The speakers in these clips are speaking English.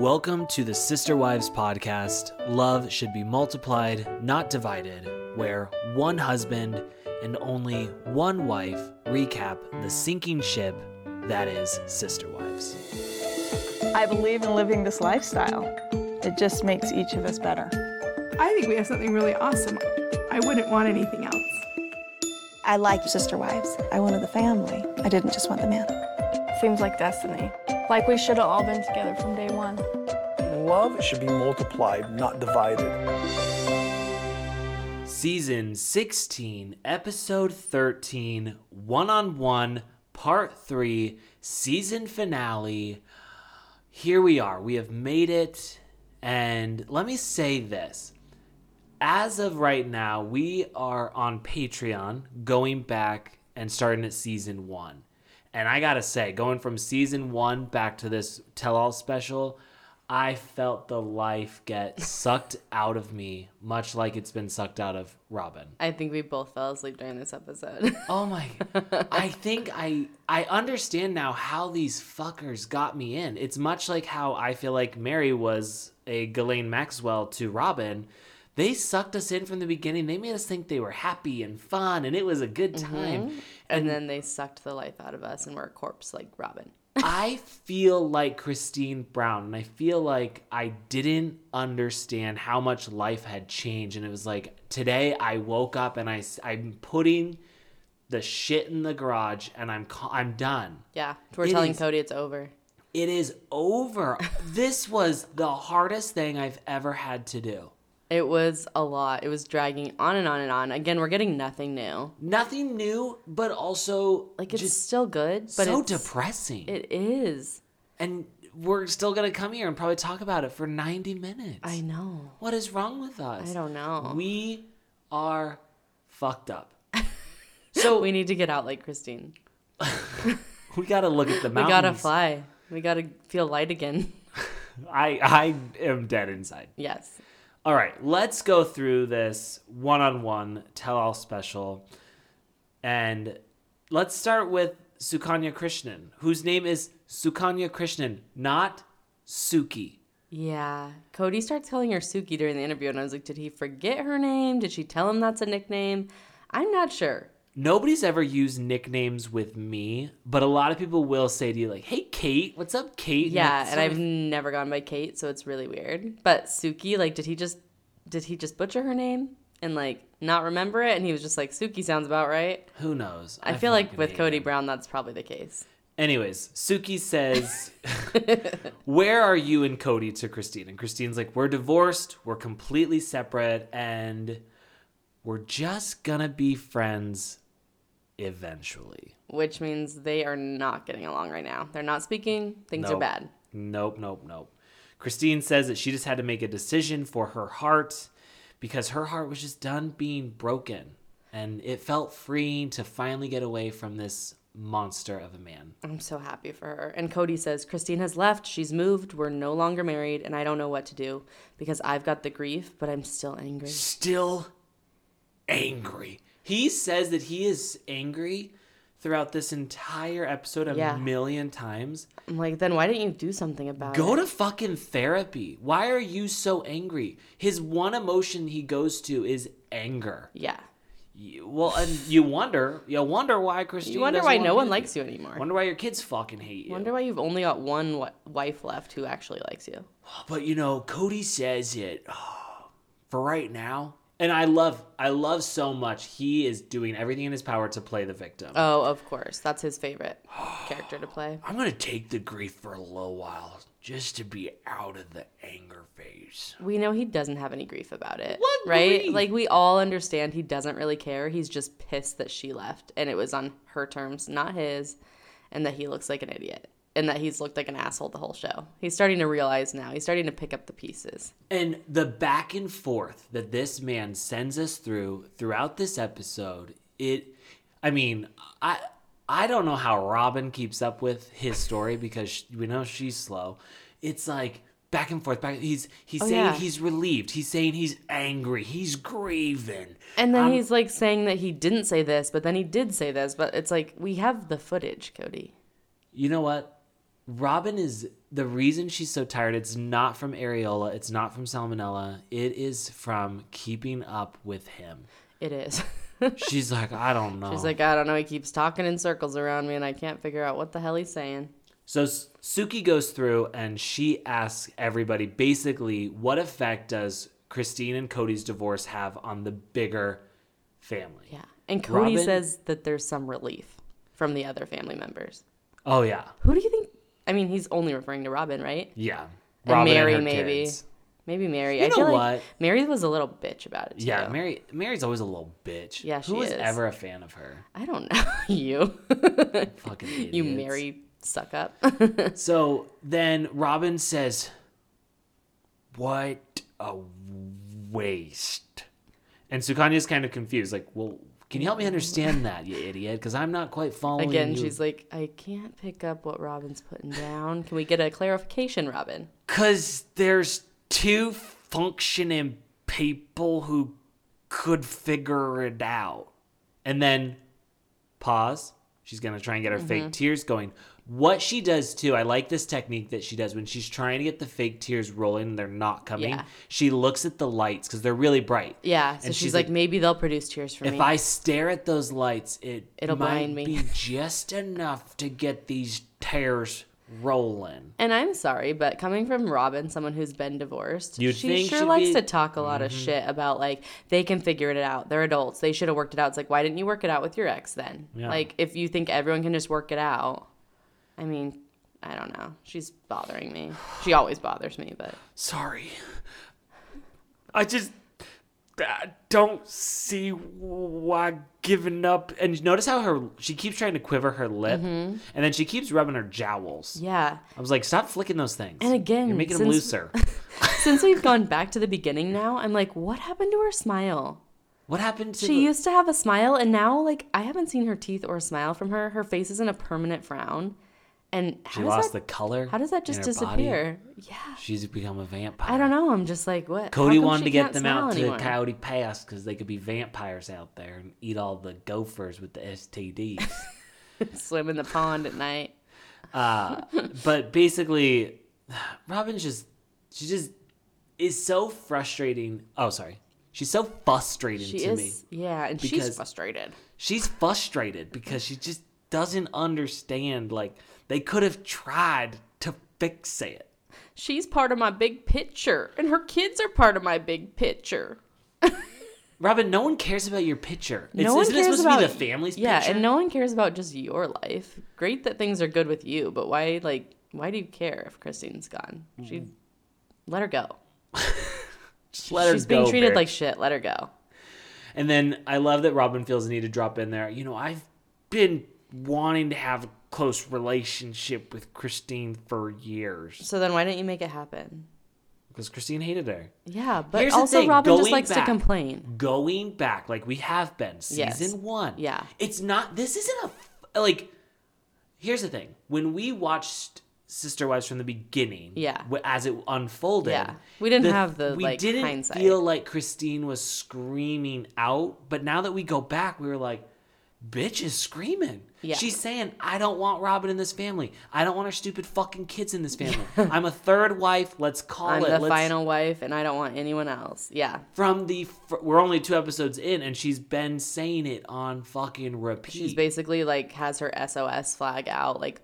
Welcome to the Sister Wives podcast. Love should be multiplied, not divided, where one husband and only one wife recap the sinking ship that is Sister Wives. I believe in living this lifestyle. It just makes each of us better. I think we have something really awesome. I wouldn't want anything else. I like sister wives. I wanted the family. I didn't just want the man. Seems like destiny. Like we should have all been together from day one. Love should be multiplied, not divided. Season 16, Episode 13, One on One, Part 3, Season Finale. Here we are. We have made it. And let me say this. As of right now, we are on Patreon going back and starting at season one. And I gotta say, going from season one back to this tell all special, I felt the life get sucked out of me, much like it's been sucked out of Robyn. I think we both fell asleep during this episode. Oh my! I think I I understand now how these fuckers got me in. It's much like how I feel like Meri was a Ghislaine Maxwell to Robyn. They sucked us in from the beginning. They made us think they were happy and fun, and it was a good mm-hmm. time. and then they sucked the life out of us and we're a corpse like Robyn. I feel like Christine Brown, and I feel like I didn't understand how much life had changed. And it was like today I woke up and I I'm putting the shit in the garage, and I'm I'm done. Yeah. We're It telling is- Kody it's over. It is over. this was the hardest thing I've ever had to do. It was a lot. It was dragging on and on and on. Again, we're getting nothing new. Nothing new, but also Like it's just still good, but so it's, depressing. It is. and we're still gonna come here and probably talk about it for 90 minutes. I know. What is wrong with us? I don't know. We are fucked up. So We need to get out like Christine. we gotta look at the mountains. We gotta fly. We gotta feel light again. I I am dead inside. yes. All right, let's go through this one-on-one tell-all special, and let's start with Sukanya Krishnan, whose name is Sukanya Krishnan, not Suki. Yeah. Kody starts calling her Suki during the interview, and I was like, did he forget her name? Did she tell him that's a nickname? I'm not sure. Nobody's ever used nicknames with me, but a lot of people will say to you like, "Hey, Kate, what's up, Kate?" Yeah, it's and I've of- never gone by Kate, so it's really weird. But Suki, like, did he just did he just butcher her name and like not remember it? And he was just like, Suki sounds about right. who knows. I, feel like with Kody him. Brown, that's probably the case. Anyways, Suki says, Where are you and Kody to Christine? And Christine's like, We're divorced, we're completely separate, and we're just gonna be friends eventually. Which means they are not getting along right now. They're not speaking. Things are bad. Nope, nope, nope. Christine says that she just had to make a decision for her heart because her heart was just done being broken. And it felt freeing to finally get away from this monster of a man. I'm so happy for her. And Kody says, Christine has left. She's moved. We're no longer married, and I don't know what to do because I've got the grief, but I'm still angry. still angry. He says that he is angry throughout this entire episode a Yeah. million times. I'm like, then why didn't you do something about Go it? Go to fucking therapy. Why are you so angry? His one emotion he goes to is anger. yeah. You, well, and you wonder, you wonder why Christine. You wonder why no one likes you anymore. Wonder why your kids fucking hate you. Wonder why you've only got one wi- wife left who actually likes you. But you know, Kody says it for right now. And I love I love so much he is doing everything in his power to play the victim. Oh, of course. That's his favorite character to play. I'm going to take the grief for a little while just to be out of the anger phase. We know he doesn't have any grief about it. What right? grief? Like we all understand he doesn't really care. He's just pissed that she left and it was on her terms, not his, and that he looks like an idiot. And that he's looked like an asshole the whole show. He's starting to realize now. He's starting to pick up the pieces. And the back and forth that this man sends us through throughout this episode, it I mean, I I don't know how Robyn keeps up with his story because sh we know she's slow. It's like back and forth back he's he's Oh, saying yeah. he's relieved he's saying he's angry he's grieving And then Um, he's like saying that he didn't say this, but then he did say this. But it's like we have the footage, Kody. you know what Robyn is the reason she's so tired. It's not from areola. It's not from salmonella. It is from keeping up with him. It is. She's like, I don't know. She's like, I don't know. He keeps talking in circles around me, and I can't figure out what the hell he's saying. So Suki goes through and she asks everybody basically, what effect does Christine and Kody's divorce have on the bigger family? Yeah. And Kody Robyn- says that there's some relief from the other family members. Oh yeah, Who do you think? I mean, he's only referring to Robyn, right? yeah. And Robyn Meri, her maybe. kids. Maybe Meri. You I know feel like what? Meri was a little bitch about it. Too. Yeah, Meri. Meri's always a little bitch. Yeah, she Who was is. ever a fan of her? I don't know you. Fucking idiots. you Meri suck up. So then Robyn says, "What a waste." And Sukanya's kind of confused, like, "Well, can you help me understand that, you idiot? Because I'm not quite following Again, you." she's like, I can't pick up what Robyn's putting down. Can we get a clarification, Robyn? Because there's two functioning people who could figure it out. And then pause. She's going to try and get her Mm-hmm. fake tears going. What she does too, I like this technique that she does when she's trying to get the fake tears rolling and they're not coming. Yeah. She looks at the lights because they're really bright. Yeah. So And she's, like, maybe they'll produce tears for if me. If I stare at those lights, it It'll might blind me. be just enough to get these tears rolling. And I'm sorry, but coming from Robyn, someone who's been divorced, You'd she think sure likes be- Mm-hmm. to talk a lot of shit about like they can figure it out. They're adults. They should have worked it out. It's like why didn't you work it out with your ex then? Yeah. Like if you think everyone can just work it out, I mean, I don't know. She's bothering me. She always bothers me, but sorry. I just uh, don't see why giving up. And notice how her she keeps trying to quiver her lip, and then she keeps rubbing her jowls. Mm-hmm. yeah. I was like, stop flicking those things. And again, you're making them looser. Since we've gone back to the beginning now, I'm like, what happened to her smile? what happened to? She the- used to have a smile, and now like I haven't seen her teeth or a smile from her. Her face is in a permanent frown, and how she does lost that, the color. How does that just her body. disappear? Yeah, She's become a vampire. I don't know. I'm just like, what? Kody wanted to get them out anymore? to Coyote Pass because they could be vampires out there and eat all the gophers with the STDs. swim in the pond at night. Uh, but basically, Robyn's just she just is so frustrating. Oh, sorry, she's so frustrating She to is, me. yeah, and she's frustrated. She's frustrated because she just doesn't understand. Like they could have tried to fix it. She's part of my big picture, and her kids are part of my big picture. Robyn, no one cares about your picture. It's, no one isn't cares it supposed about to be the family's picture? yeah, picture? and no one cares about just your life. Great that things are good with you, but why like why do you care if Christine's gone? She mm. let her go. Just let her She's being treated like shit. Let her go. And then I love that Robyn feels the need to drop in there. You know, I've been wanting to have close relationship with Christine for years So then why didn't you make it happen? because Christine hated her. Yeah, but Here's also Robyn just likes to complain. Going back, like we have been, Yes. season one. Yeah. It's not, this isn't a like, here's the thing. When we watched Sister Wives from the beginning, Yeah. as it unfolded, Yeah. We didn't have the, we like, didn't hindsight. feel like Christine was screaming out, but now that we go back, we were like, bitch is screaming. Yeah. She's saying, I don't want Robyn in this family. I don't want our stupid fucking kids in this family. I'm a third wife. Let's call I'm it. the Let's- final wife, and I don't want anyone else. Yeah, from the fr- we're only two episodes in and she's been saying it on fucking repeat. she's basically like has her SOS flag out, like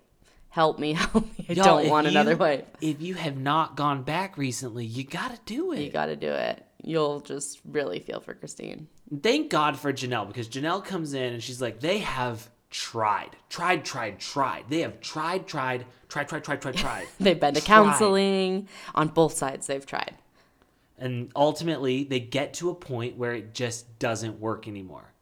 help me, help me. I don't want another wife. If you have not gone back recently, you gotta do it. You got to do it. You'll just really feel for Christine. Thank God for Janelle because Janelle comes in and she's like, they have tried, tried, tried, tried. They have tried, tried, tried, tried, tried, tried, tried. They've been to Tried. counseling on both sides. They've tried. and ultimately, they get to a point where it just doesn't work anymore.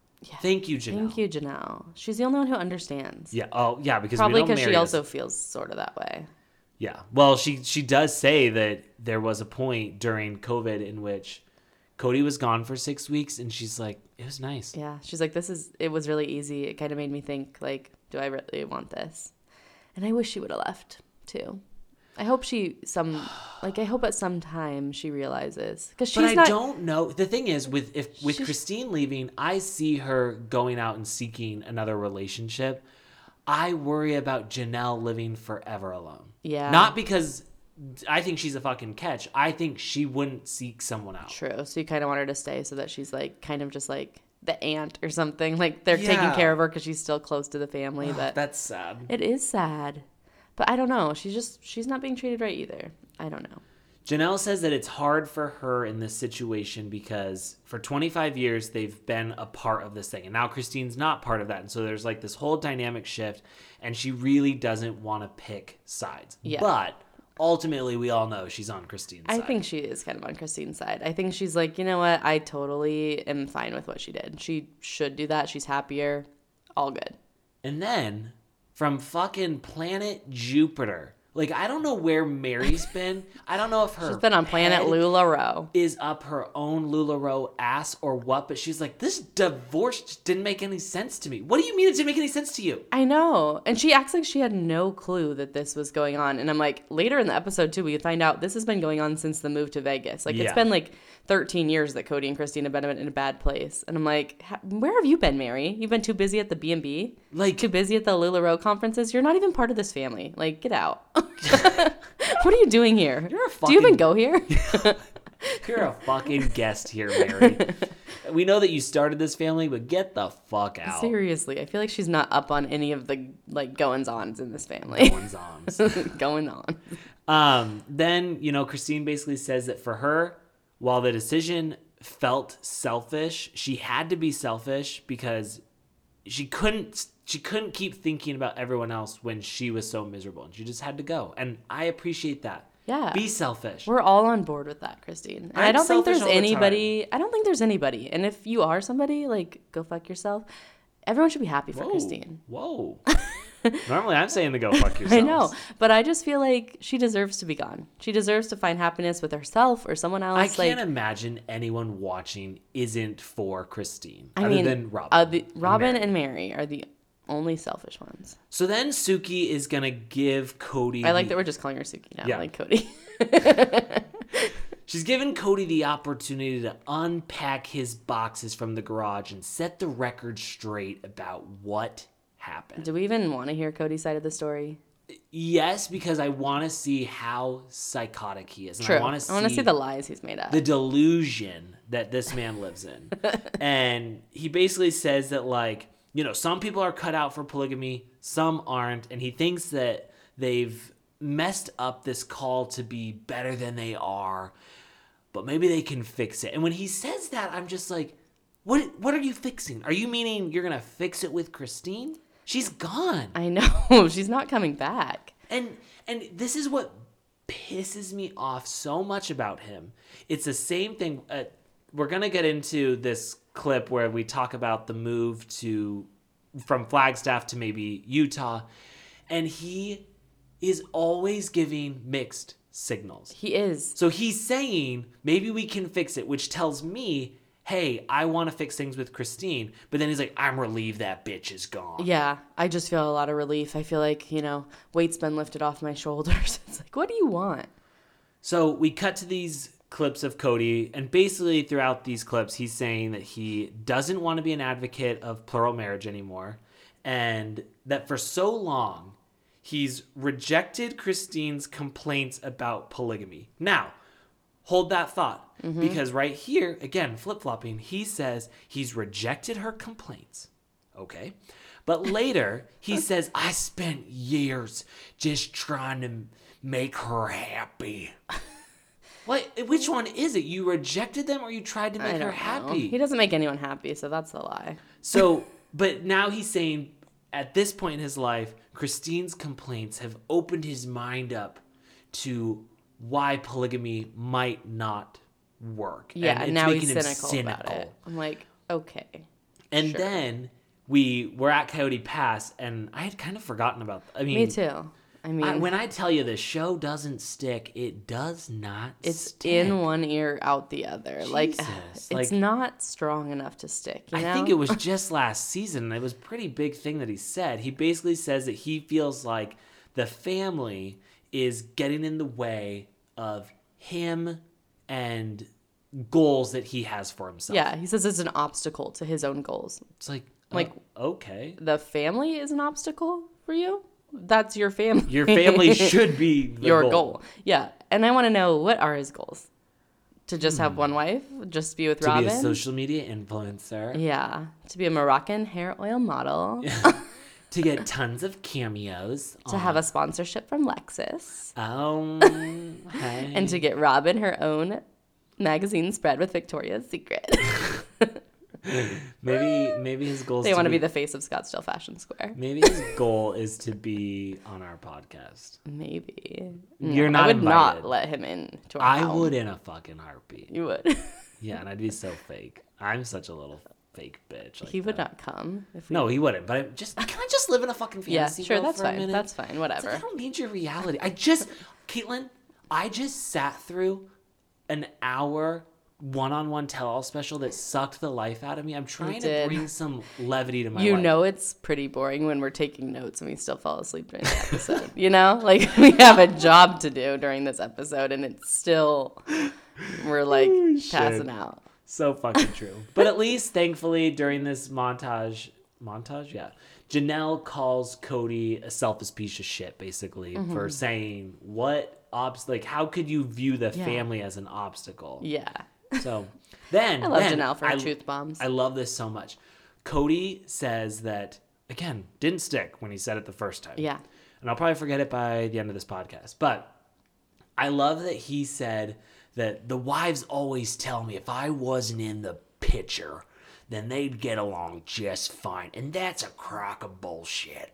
Thank you, Janelle. Thank you, Janelle. She's the only one who understands. Yeah. Oh, yeah. Because Probably because she also feels sort of that way. Yeah. Well, she she does say that there was a point during COVID in which Kody was gone for six weeks, and she's like, "It was nice." Yeah, she's like, this is. It was really easy. It kind of made me think, like, do I really want this? And I wish she would have left too. I hope she some like I hope at some time she realizes because she's But I not. don't know. The thing is, with if with Christine leaving, I see her going out and seeking another relationship. I worry about Janelle living forever alone. Yeah. Not because I think she's a fucking catch. I think she wouldn't seek someone out. True. So you kind of want her to stay so that she's like kind of just like the aunt or something. Like they're taking care of her because she's still close to the family. But That's sad. it is sad. But I don't know. She's just she's not being treated right either. I don't know. Janelle says that it's hard for her in this situation because for 25 years they've been a part of this thing. And now Christine's not part of that. And so there's like this whole dynamic shift. And she really doesn't want to pick sides. Yeah. But ultimately, we all know she's on Christine's I side. think she is kind of on Christine's side. I think she's like, you know what? I totally am fine with what she did. She should do that. She's happier. All good. And then from fucking planet Jupiter. Like, I don't know where Meri's been. I don't know if her. She's been on planet LuLaRoe. is up her own LuLaRoe ass or what, but she's like, this divorce just didn't make any sense to me. What do you mean it didn't make any sense to you? I know. And she acts like she had no clue that this was going on. And I'm like, later in the episode, too, we find out this has been going on since the move to Vegas. Like, Yeah. it's been like 13 years that Kody and Christine have been in a bad place. And I'm like, where have you been, Meri? You've been too busy at the B&B? Like- too busy at the LuLaRoe conferences? You're not even part of this family. Like, get out. what are you doing here? You're a Do you even go here? You're a fucking guest here, Meri. we know that you started this family, but get the fuck out. Seriously, I feel like she's not up on any of the like goings ons in this family. One's ons. Going on. Um, then, you know, Christine basically says that for her, while the decision felt selfish, she had to be selfish because she couldn't she couldn't keep thinking about everyone else when she was so miserable and she just had to go. And I appreciate that. Yeah. Be selfish. We're all on board with that, Christine. And I don't think there's all the anybody. I don't think there's anybody. And if you are somebody, like go fuck yourself. Everyone should be happy for Whoa. Christine. Whoa. Normally I'm saying to go fuck yourself. I know, but I just feel like she deserves to be gone. She deserves to find happiness with herself or someone else. I can't like, imagine anyone watching isn't for Christine, I other mean, than Robyn. uh, the, and Robyn Meri. and Meri are the only selfish ones. so then Suki is gonna give Kody. I like that we're just calling her Suki now, Yeah. like Kody. She's given Kody the opportunity to unpack his boxes from the garage and set the record straight about what happened. Do we even want to hear Kody's side of the story? yes, because I want to see how psychotic he is. And True. I want to see, I want to see the lies he's made up. the delusion that this man lives in. and he basically says that like, you know, some people are cut out for polygamy, some aren't, and he thinks that they've messed up this call to be better than they are, but maybe they can fix it. And when he says that, I'm just like, what what are you fixing? Are you meaning you're going to fix it with Christine? She's gone. I know she's not coming back. And and this is what pisses me off so much about him. It's the same thing. Uh, we're gonna get into this clip where we talk about the move to from Flagstaff to maybe Utah, and he is always giving mixed signals. He is. So he's saying maybe we can fix it, which tells me, hey, I want to fix things with Christine. But then he's like, I'm relieved that bitch is gone. Yeah, I just feel a lot of relief. I feel like, you know, weight's been lifted off my shoulders. It's like, what do you want? So we cut to these clips of Kody, and basically throughout these clips, he's saying that he doesn't want to be an advocate of plural marriage anymore, and that for so long, he's rejected Christine's complaints about polygamy. Now, hold that thought, mm-hmm. because right here, again, flip flopping, he says he's rejected her complaints. Okay. But later, he says, I spent years just trying to make her happy. What? Which one is it? You rejected them or you tried to make don't her know. happy? He doesn't make anyone happy, so that's a lie. So, but now he's saying at this point in his life, Christine's complaints have opened his mind up to why polygamy might not work. Yeah, it's now he's making him cynical, about it. I'm like, okay. And then we were at Coyote Pass, and I had kind of forgotten about. I mean, Me too. I mean, I, when I tell you the show doesn't stick, it does not. it's stick. in one ear, out the other. like, Jesus, it's not strong enough to stick. You know? I think it was just last season. And it was a pretty big thing that he said. He basically says that he feels like the family is getting in the way of him and goals that he has for himself. Yeah, he says it's an obstacle to his own goals. It's like, Like- like okay. The family is an obstacle for you. That's your family. Your family should be your goal. goal. Yeah. And I want to know what are his goals? To just have one wife, just be with Hmm. To Robyn. be a social media influencer. yeah, to be a Moroccan hair oil model, To get tons of cameos. to have a sponsorship from Lexus, Um, hey. and to get Robyn her own magazine spread with Victoria's Secret. maybe maybe his goal. they want to be the face of Scottsdale Fashion Square. Maybe his goal is to be on our podcast. Maybe. You're No, not I would not let him in to our I would in a fucking heartbeat. You would. Yeah, and I'd be so fake. I'm such a little fake bitch. Like he would that. not come if we. No, he wouldn't. But I just can I just live in a fucking fantasy? Yeah, sure. That's fine. That's fine. Whatever. like, I don't need your reality. I just, Caitlin, I just sat through an hour one-on-one tell-all special that sucked the life out of me. I'm trying to did. bring some levity to my you life. know it's pretty boring when we're taking notes and we still fall asleep during the episode. you know, like we have a job to do during this episode, and it's still we're like passing out. So fucking true. but at least, thankfully, during this montage, montage, yeah, Janelle calls Kody a selfish piece of shit, basically, Mm-hmm. for saying what obs like how could you view the family as an obstacle? Yeah, So then I love then Janelle for her I- truth bombs. I love this so much. Kody says that again didn't stick when he said it the first time. yeah, and I'll probably forget it by the end of this podcast. But I love that he said that the wives always tell me if I wasn't in the picture, then they'd get along just fine. And that's a crock of bullshit.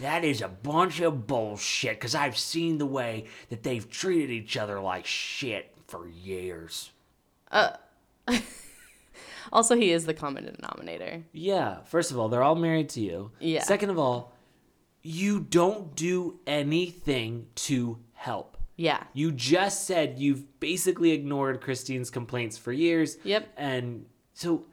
That is a bunch of bullshit because I've seen the way that they've treated each other like shit for years. Uh, also, he is the common denominator. Yeah, first of all, they're all married to you. Yeah. Second of all, you don't do anything to help. Yeah, You just said you've basically ignored Christine's complaints for years. Yep. And so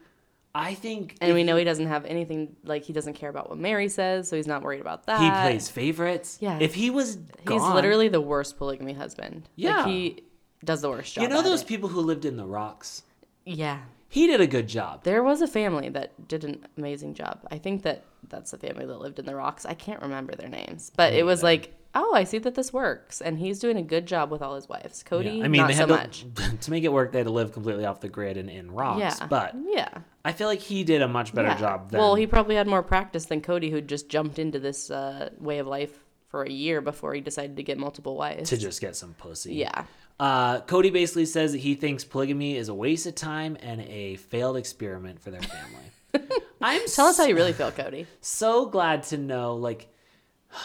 I think and we know he doesn't have anything like he doesn't care about what Meri says, so he's not worried about that. he plays favorites. Yeah. If he was He's gone, literally the worst polygamy husband. Yeah. like, he does the worst job. You know those it. people who lived in the rocks? Yeah, He did a good job. There was a family that did an amazing job. I think that that's the family that lived in the rocks. I can't remember their names, but it was like, oh, I see that this works, and he's doing a good job with all his wives. Kody, Yeah. I mean, not they so had much. to, to make it work. They had to live completely off the grid and in rocks. Yeah, But yeah, I feel like he did a much better yeah. job. Than, Well, he probably had more practice than Kody, who just jumped into this uh, way of life for a year before he decided to get multiple wives. to just get some pussy. yeah, Uh, Kody basically says that he thinks polygamy is a waste of time and a failed experiment for their family. I'm tell us how you really feel, Kody. so glad to know like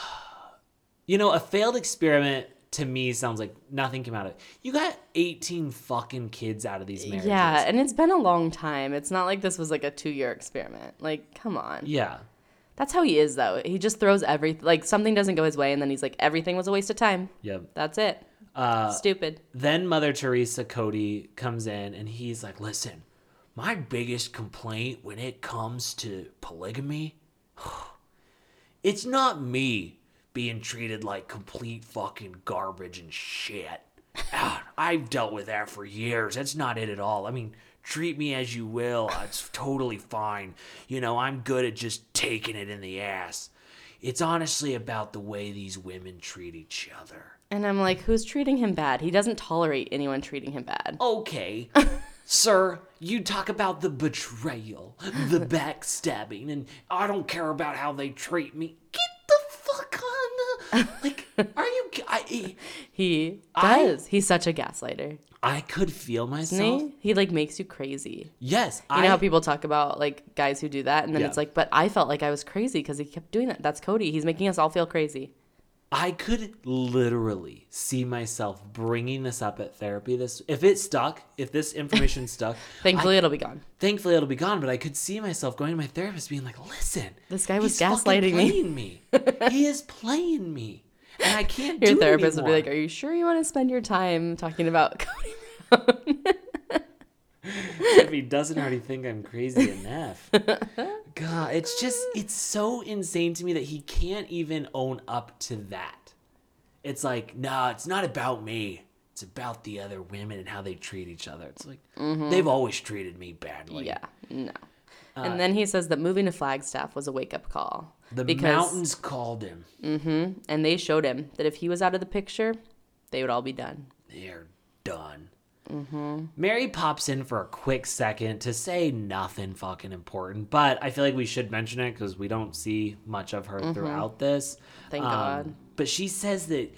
you know a failed experiment to me sounds like nothing came out of it you got 18 fucking kids out of these marriages Yeah, and it's been a long time. It's not like this was like a two-year experiment. Like, come on. yeah That's how he is, though. He just throws everything. Like something doesn't go his way, and then he's like, "Everything was a waste of time." yep That's it. Uh, Stupid. then mother teresa kody comes in and he's like listen my biggest complaint when it comes to polygamy it's not me being treated like complete fucking garbage and shit. Ah, i've dealt with that for years. That's not it at all. I mean treat me as you will. It's totally fine. You know i'm good at just taking it in the ass it's honestly about the way these women treat each other And I'm like, who's treating him bad? He doesn't tolerate anyone treating him bad. Okay. Sir, you talk about the betrayal, the backstabbing, and I don't care about how they treat me. Get the fuck on the. Like, are you. I, He I- does. He's such a gaslighter. I could feel myself. he? He like makes you crazy. Yes. You I, know how people talk about like guys who do that, and then Yeah. it's like, but I felt like I was crazy because he kept doing that. That's Kody. He's making us all feel crazy. I could literally see myself bringing this up at therapy. This, if it stuck, if this information stuck, Thankfully, it'll be gone. thankfully it'll be gone. But I could see myself going to my therapist, being like, "Listen, This guy was gaslighting me." me. he is playing me, and I can't Your do therapist it would be like, "Are you sure you want to spend your time talking about Kody Brown?" if he doesn't already think I'm crazy enough. God, it's just it's so insane to me that he can't even own up to that. It's like, no, it's not about me. It's about the other women and how they treat each other. It's like mm-hmm. they've always treated me badly. yeah, no. Uh, and then he says that moving to Flagstaff was a wake up call. The because, mountains called him. Mm-hmm. And they showed him that if he was out of the picture, they would all be done. They're done. Mm-hmm. Meri pops in for a quick second to say nothing fucking important, but I feel like we should mention it because we don't see much of her throughout this. Um, Thank God. But she says that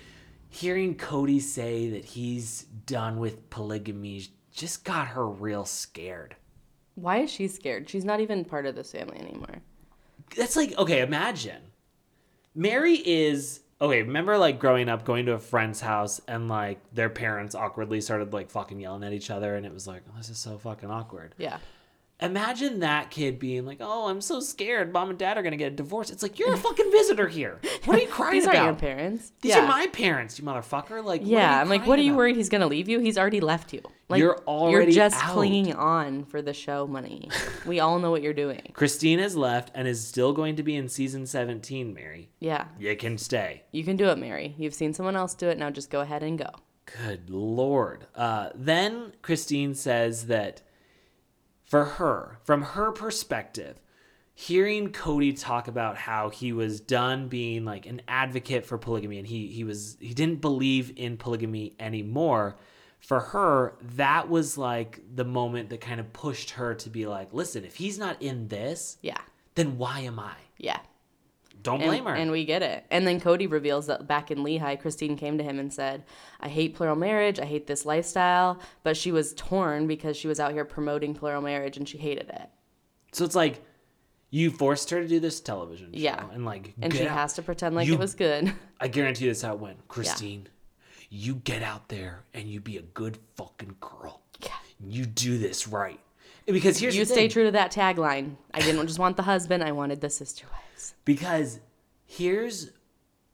hearing Kody say that he's done with polygamy just got her real scared. Why is she scared? She's not even part of this family anymore. That's like, okay, imagine. Meri is okay, remember like growing up going to a friend's house and like their parents awkwardly started like fucking yelling at each other and it was like, oh, this is so fucking awkward. Yeah. Imagine that kid being like, "Oh, I'm so scared. Mom and Dad are gonna get a divorce." It's like you're a fucking visitor here. What are you crying These about? aren't your parents. These yeah. are my parents, you motherfucker. Like, Yeah, I'm like, what are you about? worried he's gonna leave you? He's already left you. Like You're already you're just out. clinging on for the show money. we all know what you're doing. Christine has left and is still going to be in season 17. Meri, Yeah, you can stay. you can do it, Meri. You've seen someone else do it. Now just go ahead and go. Good lord. Uh, then Christine says that for her, from her perspective, hearing Kody talk about how he was done being like an advocate for polygamy and he he was he didn't believe in polygamy anymore. For her, that was like the moment that kind of pushed her to be like, listen, if he's not in this, Yeah, then why am I? yeah. Don't And, blame her. and we get it. And then Kody reveals that back in Lehi, Christine came to him and said, I hate plural marriage. I hate this lifestyle. But she was torn because she was out here promoting plural marriage and she hated it. so it's like you forced her to do this television show Yeah. and like And she out. has to pretend like You- it was good. I guarantee you this how it went. Christine, you get out there and you be a good fucking girl. Yeah. You do this right. Because here's you stay true to that tagline. I didn't just want the husband, I wanted the sister wives. Because here's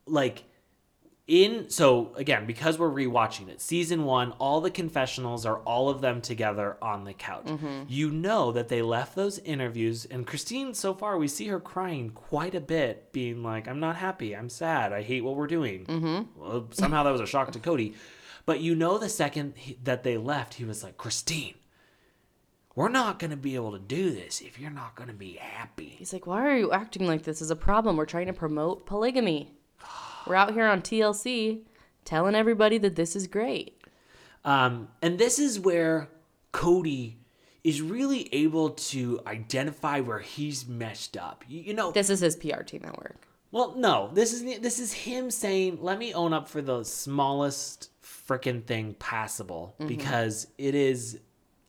like in so again because we're rewatching it season one all the confessionals are all of them together on the couch Mm-hmm. you know that they left those interviews and christine so far we see her crying quite a bit being like i'm not happy i'm sad i hate what we're doing mm-hmm. well, somehow that was a shock to kody but you know the second he, that they left he was like christine we're not going to be able to do this if you're not going to be happy He's like, Why are you acting like this is a problem? We're trying to promote polygamy. We're out here on TLC telling everybody that this is great. Um, and this is where Kody is really able to identify where he's messed up. You, you know, This is his PR team at work. well, no, this is this is him saying, "Let me own up for the smallest freaking thing possible," because it is.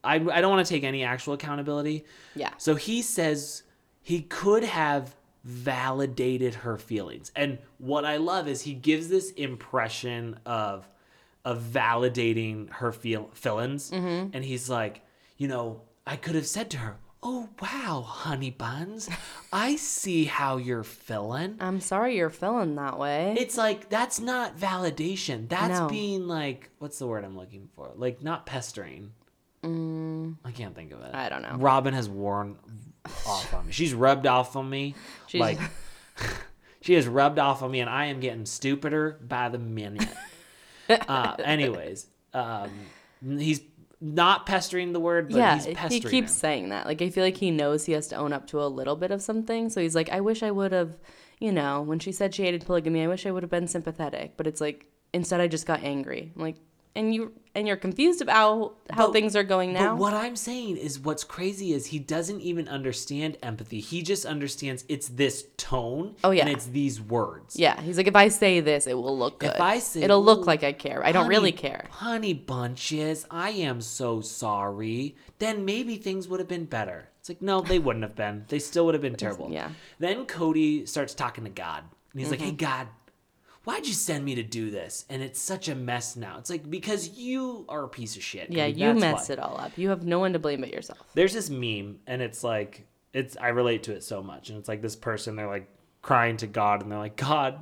I I don't want to take any actual accountability. Yeah. So he says he could have validated her feelings. And what I love is he gives this impression of of validating her feel feelings. Mm-hmm. And he's like, you know, I could have said to her, "Oh, wow, honey buns. I see how you're feeling." I'm sorry you're feeling that way. It's like that's not validation. That's No. being like what's the word I'm looking for? Like not pestering. I can't think of it. Mm. I don't know. Robyn has worn off on me. She's rubbed off on me. She's- like she has rubbed off on me, and I am getting stupider by the minute. uh, anyways, um, he's not pestering the word, but yeah, he's he keeps him. saying that. Like, I feel like he knows he has to own up to a little bit of something. So he's like, I wish I would have, you know, when she said she hated polygamy, I wish I would have been sympathetic. But it's like, instead, I just got angry. I'm like, and you and you're confused about how But- things are going now. But what I'm saying is what's crazy is he doesn't even understand empathy. He just understands it's this tone Oh, yeah. and it's these words. yeah, he's like, if I say this, it will look good. If I say it'll look like I care. I don't really care. Honey bunches, I am so sorry. Then maybe things would have been better. It's like, no, they wouldn't have been. They still would have been terrible. yeah. Mm-hmm. Then Kody starts talking to God. And he's like, hey, God, why'd you send me to do this? And it's such a mess now. It's like, because you are a piece of shit. Yeah, you messed why. it all up. You have no one to blame but yourself. There's this meme, and it's like, it's I relate to it so much. And it's like this person, they're like crying to God, and they're like, God,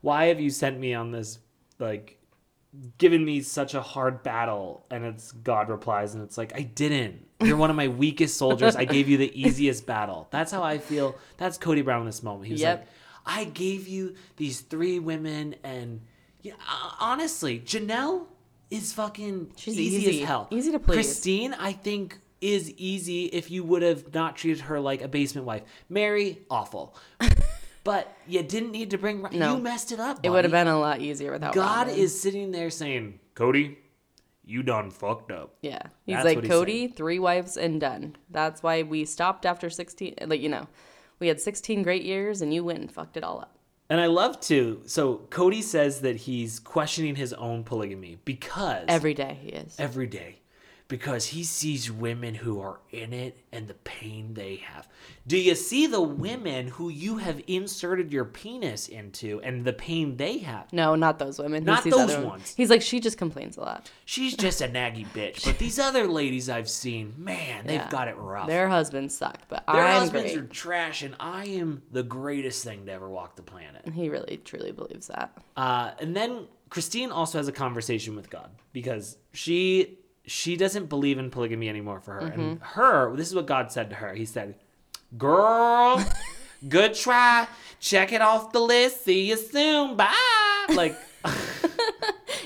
why have you sent me on this, like, given me such a hard battle? And it's God replies, and it's like, I didn't. You're one of my weakest soldiers. I gave you the easiest battle. That's how I feel. That's Kody Brown in this moment. He was Yep. like, I gave you these three women, and yeah, uh, honestly, Janelle is fucking She's easy, easy. as hell. Easy to please. Christine, I think is easy if you would have not treated her like a basement wife. Meri, awful. but you didn't need to bring. No. You messed it up. It would have been a lot easier without God Robyn. is sitting there saying, Kody, you done fucked up. Yeah. He's That's like, he's Kody, three wives and done. That's why we stopped after 16. Like, you know, we had 16 great years and you went and fucked it all up. And I love to. So Kody says that he's questioning his own polygamy because Every day he is. every day because he sees women who are in it and the pain they have. Do you see the women who you have inserted your penis into and the pain they have? No, not those women. Not those other ones. He's like, she just complains a lot. She's just a naggy bitch. But these other ladies I've seen, man, they've Yeah. got it rough. Their husbands suck, but Their I'm husbands great. are trash, and I am the greatest thing to ever walk the planet. He really, truly believes that. Uh, and then Christine also has a conversation with God because she she doesn't believe in polygamy anymore for her. And Mm-hmm. her, this is what God said to her. He said, "Girl, good try. Check it off the list. See you soon. Bye." Like,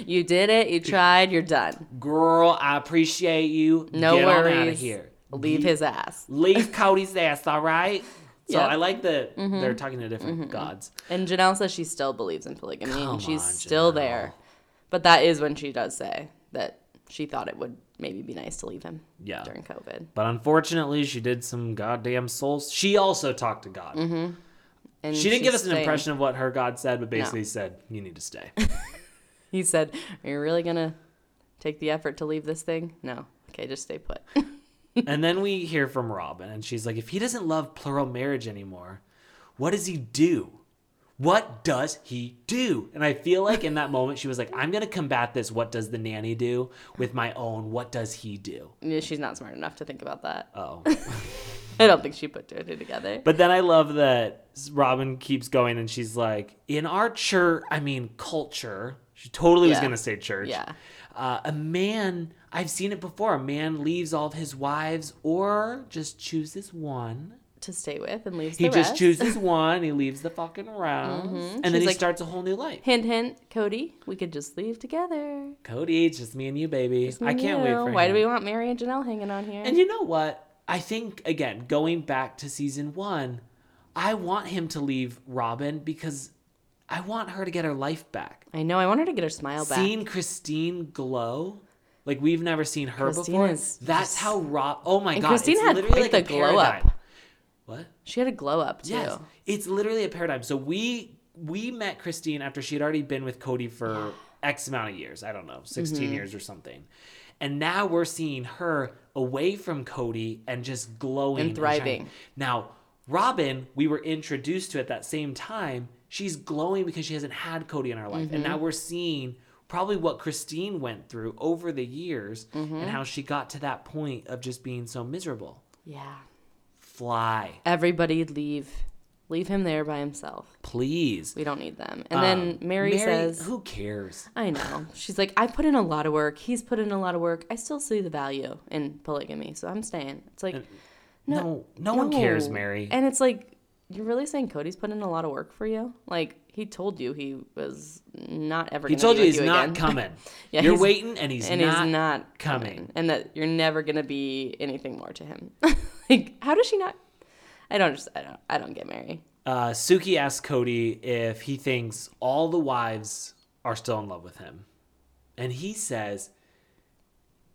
You did it. You tried. You're done. girl, I appreciate you. No Get worries. out of here. Leave his ass. Leave Kody's ass. All right. So Yeah. I like that Mm-hmm. they're talking to different gods. And Janelle says she still believes in polygamy Come and she's on, still there. But that is when she does say that she thought it would maybe be nice to leave him Yeah. during COVID. But unfortunately, she did some goddamn souls. She also talked to God. Mm-hmm. And She didn't give us an impression of what her God said, but basically said, "You need to stay." He said, Are you really going to take the effort to leave this thing? No. Okay, just stay put. and then we hear from Robyn, and she's like, "If he doesn't love plural marriage anymore, what does he do? What does he do?" And I feel like in that moment, she was like, "I'm gonna combat this. What does the nanny do with my own? What does he do?" Yeah, She's not smart enough to think about that. Oh. I don't think she put two and two together. But then I love that Robyn keeps going, and she's like, "In our church, I mean culture." She totally was gonna say church. Yeah. Uh, a man, I've seen it before. A man leaves all of his wives, or just chooses one. To stay with and leaves He just rest. chooses one. He leaves the fucking rest, mm-hmm. and then he like- starts a whole new life. Hint, hint, Kody, we could just leave together. Kody, it's just me and you, baby. I can't wait for Why him. do we want Meri and Janelle hanging on here? And you know what? I think again, going back to season one, I want him to leave Robyn because I want her to get her life back. I know. I want her to get her smile back. Seeing Christine glow. Like we've never seen her Christine before. is That's just- how Rob. Oh my And god! Christine had like the glow up. What? She had a glow up too. Yes, it's literally a paradigm. So we we met Christine after she had already been with Kody for X amount of years. I don't know, 16 Mm-hmm. years or something. And now we're seeing her away from Kody and just glowing And thriving. shining. Now, Robyn, we were introduced to at that same time. She's glowing because she hasn't had Kody in her life. And Mm-hmm. now we're seeing probably what Christine went through over the years Mm-hmm. and how she got to that point of just being so miserable. Yeah. Fly, Everybody leave. Leave him there by himself. please. We don't need them. And then Um, Meri, says, "Who cares?" I know. She's like, I put in a lot of work. He's put in a lot of work. I still see the value in polygamy, so I'm staying. It's like, No, no, one cares, Meri. And it's like, you're really saying Kody's put in a lot of work for you? Like, he told you he was not ever he told be you he's you not again. coming. Yeah, You're he's- waiting, and he's and not. he's not coming. coming. And that you're never gonna be anything more to him. like, how does she not? I don't just, I don't, I don't get Meri. Uh, Suki asks Kody if he thinks all the wives are still in love with him, and he says,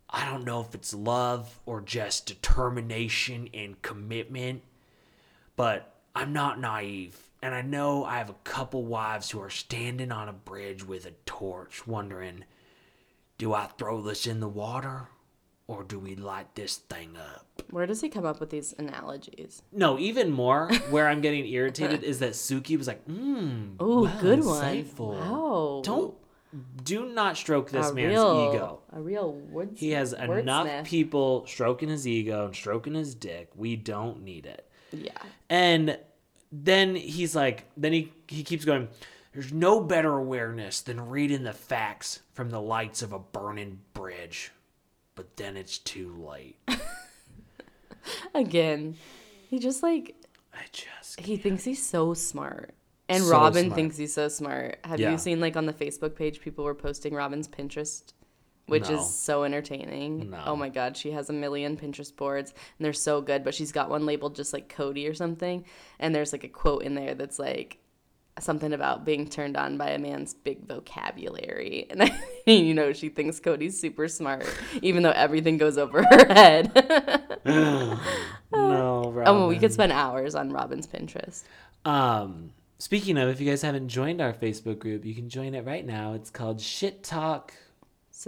"I don't know if it's love or just determination and commitment, but I'm not naive." And I know I have a couple wives who are standing on a bridge with a torch, wondering, do I throw this in the water or do we light this thing up? Where does he come up with these analogies? No, even more where I'm getting irritated is that Suki was like, mmm. Oh, well, good one. insightful." Wow. Don't, do not stroke this a man's real, ego. A real words. He has enough people stroking his ego and stroking his dick. We don't need it. Yeah. And then he's like, then he, he keeps going, there's no better awareness than reading the facts from the lights of a burning bridge. But then it's too late. Again, he just like I just. he thinks he's so smart. And So Robyn smart. thinks he's so smart. Have Yeah. you seen like on the Facebook page people were posting Robyn's Pinterest which No. is so entertaining. No. Oh my god, she has a million Pinterest boards and they're so good, but she's got one labeled just like Kody or something, and there's like a quote in there that's like something about being turned on by a man's big vocabulary. And you know, she thinks Kody's super smart even though everything goes over her head. no, oh, we could spend hours on Robyn's Pinterest. Um, speaking of, if you guys haven't joined our Facebook group, you can join it right now. It's called Shit Talk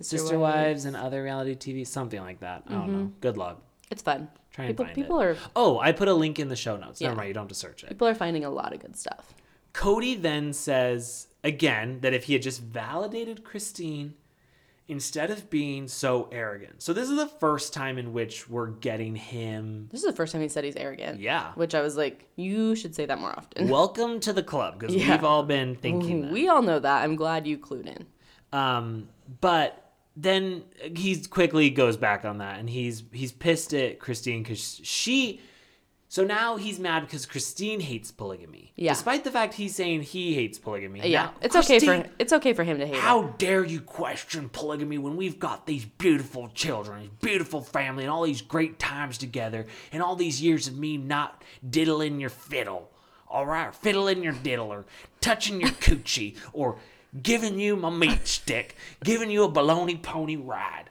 Sister, Wives. and Other Reality TV, something like that. I don't know. Good luck. It's fun. Try and people find people it. are Oh, I put a link in the show notes. Yeah. Never mind, you don't have to search it. people are finding a lot of good stuff. Kody then says again that if he had just validated Christine instead of being so arrogant. So this is the first time in which we're getting him. This is the first time he said he's arrogant. Yeah. Which I was like, you should say that more often. Welcome to the club because Yeah. we've all been thinking that. We all know that. I'm glad you clued in. Um, but then he quickly goes back on that, and he's he's pissed at Christine because she. So now he's mad because Christine hates polygamy. Yeah. Despite the fact he's saying he hates polygamy. Yeah, Now, it's okay for it's okay for him to hate How it. dare you question polygamy when we've got these beautiful children, this beautiful family, and all these great times together, and all these years of me not diddling your fiddle, all right, or fiddling your diddle, or touching your coochie, or giving you my meat stick, giving you a baloney pony ride.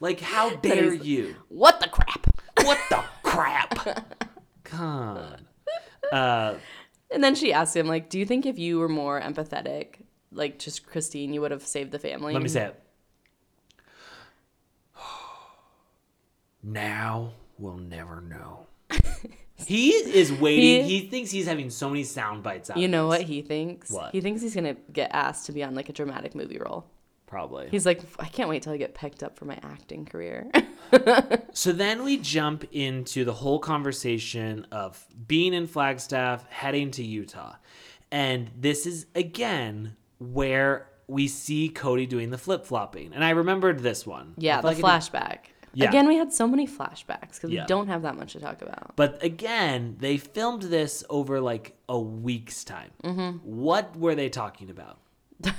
Like, how dare you? What the crap? What the crap? God. Uh, And then she asked him, like, do you think if you were more empathetic, like just Christine, you would have saved the family? Let me say it. Now we'll never know. He is waiting. He- He, thinks he's having so many sound bites out. You know what he thinks? What? He thinks he's gonna get asked to be on like a dramatic movie role. Probably. He's like, I can't wait till I get picked up for my acting career. so then we jump into the whole conversation of being in Flagstaff, heading to Utah, and this is again where we see Kody doing the flip flopping, and I remembered this one. Yeah, the like flashback. Yeah. Again, we had so many flashbacks because Yeah. we don't have that much to talk about. But again, they filmed this over like a week's time. Mm-hmm. What were they talking about? I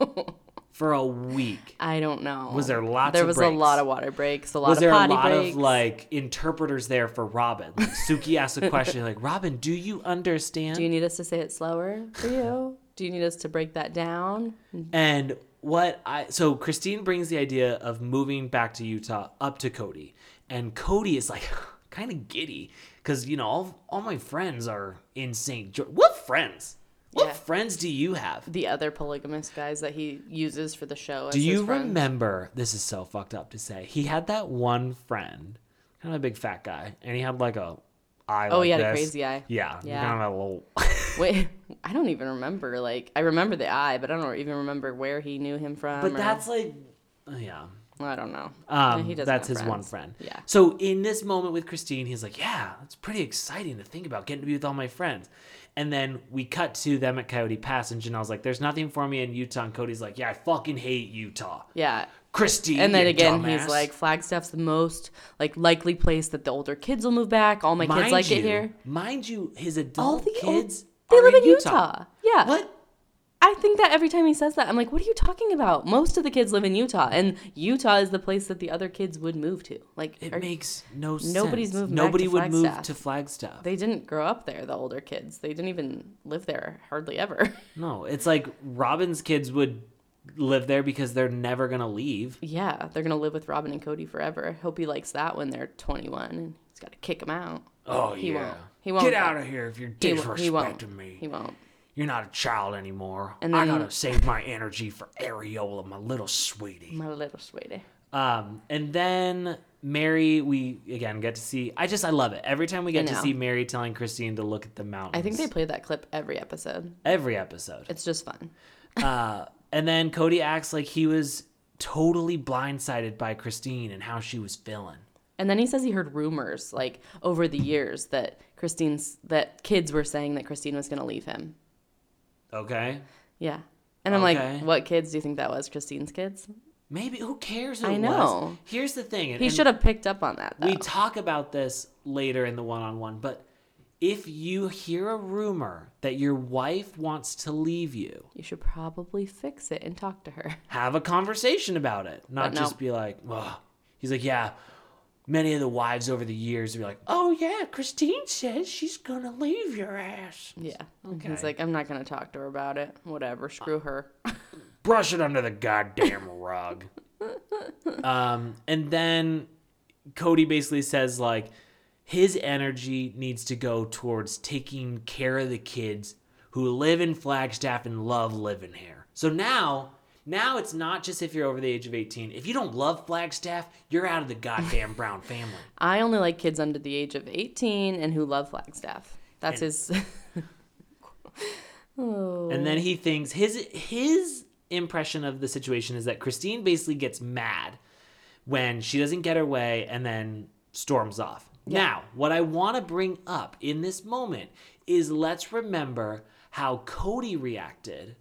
don't know. For a week. I don't know. Was there lots There of was breaks? a lot of water breaks, a lot Was of there a lot breaks. of like interpreters there for Robyn? Like Suki asked a question like, Robyn, do you understand? Do you need us to say it slower for you? Do you need us to break that down? And what I so Christine brings the idea of moving back to Utah up to Kody, and Kody is like kind of giddy because you know all, all my friends are in St. George. What friends? What Yeah. friends do you have? The other polygamous guys that he uses for the show. As Do you remember? This is so fucked up to say. He had that one friend, kind of a big fat guy, and he had like a eye. Oh, like he had a crazy eye. Yeah, Yeah. kind of a little. Wait, I don't even remember. Like, I remember the eye, but I don't even remember where he knew him from. but or- that's like, uh, yeah. I don't know. Um, he doesn't that's his one friend. Yeah. So in this moment with Christine, he's like, "Yeah, it's pretty exciting to think about getting to be with all my friends." And then we cut to them at Coyote Pass, and Janelle's like, "There's nothing for me in Utah." And Kody's like, "Yeah, I fucking hate Utah." Yeah. Christine. And then again, dumbass. he's like, Flagstaff's the most like likely place that the older kids will move back. All my mind kids like you, it here. Mind you, his All adult the old- kids. they are live in Utah. Yeah. What? I think that every time he says that, I'm like, what are you talking about? Most of the kids live in Utah, and Utah is the place that the other kids would move to. Like, It are- makes no sense. Nobody's back Nobody would move to Flagstaff. they didn't grow up there. The older kids, they didn't even live there hardly ever. no, it's like Robyn's kids would live there because they're never gonna leave. yeah, they're gonna live with Robyn and Kody forever. I hope he likes that when they're 21, and he's got to kick them out. Oh He yeah. won't. He won't. Get out of here if you're disrespecting he won't. me. He won't. You're not a child anymore. And I gotta save my energy for Areola, my little sweetie. My little sweetie. Um, and then Meri, we again get to see. I just I love it every time we get to see Meri telling Christine to look at the mountains. I think they play that clip every episode. every episode. It's just fun. Uh, and then Kody acts like he was totally blindsided by Christine and how she was feeling. And then he says he heard rumors like over the years that Christine's that kids were saying that Christine was going to leave him. Okay, Yeah. And I'm Okay. like, what kids do you think that was? Christine's kids? maybe who cares? Who I know. Was? Here's the thing. and- He should have picked up on that. Though. We talk about this later in the one on one, but if you hear a rumor that your wife wants to leave you, You should probably fix it and talk to her. have a conversation about it, not no. just be like, "Ugh." He's like, yeah. Many of the wives over the years would be like, "Oh yeah, Christine says she's gonna leave your ass." Yeah. Okay. He's like, I'm not going to talk to her about it. Whatever. Screw her. brush it under the goddamn rug. um, and then Kody basically says like his energy needs to go towards taking care of the kids who live in Flagstaff and love living here. So now, now it's not just if you're over the age of 18. If you don't love Flagstaff, you're out of the goddamn Brown family. I only like kids under the age of 18 and who love Flagstaff. That's his. oh. And then he thinks his his impression of the situation is that Christine basically gets mad when she doesn't get her way and then storms off. Now, what I want to bring up in this moment is let's remember how Kody reacted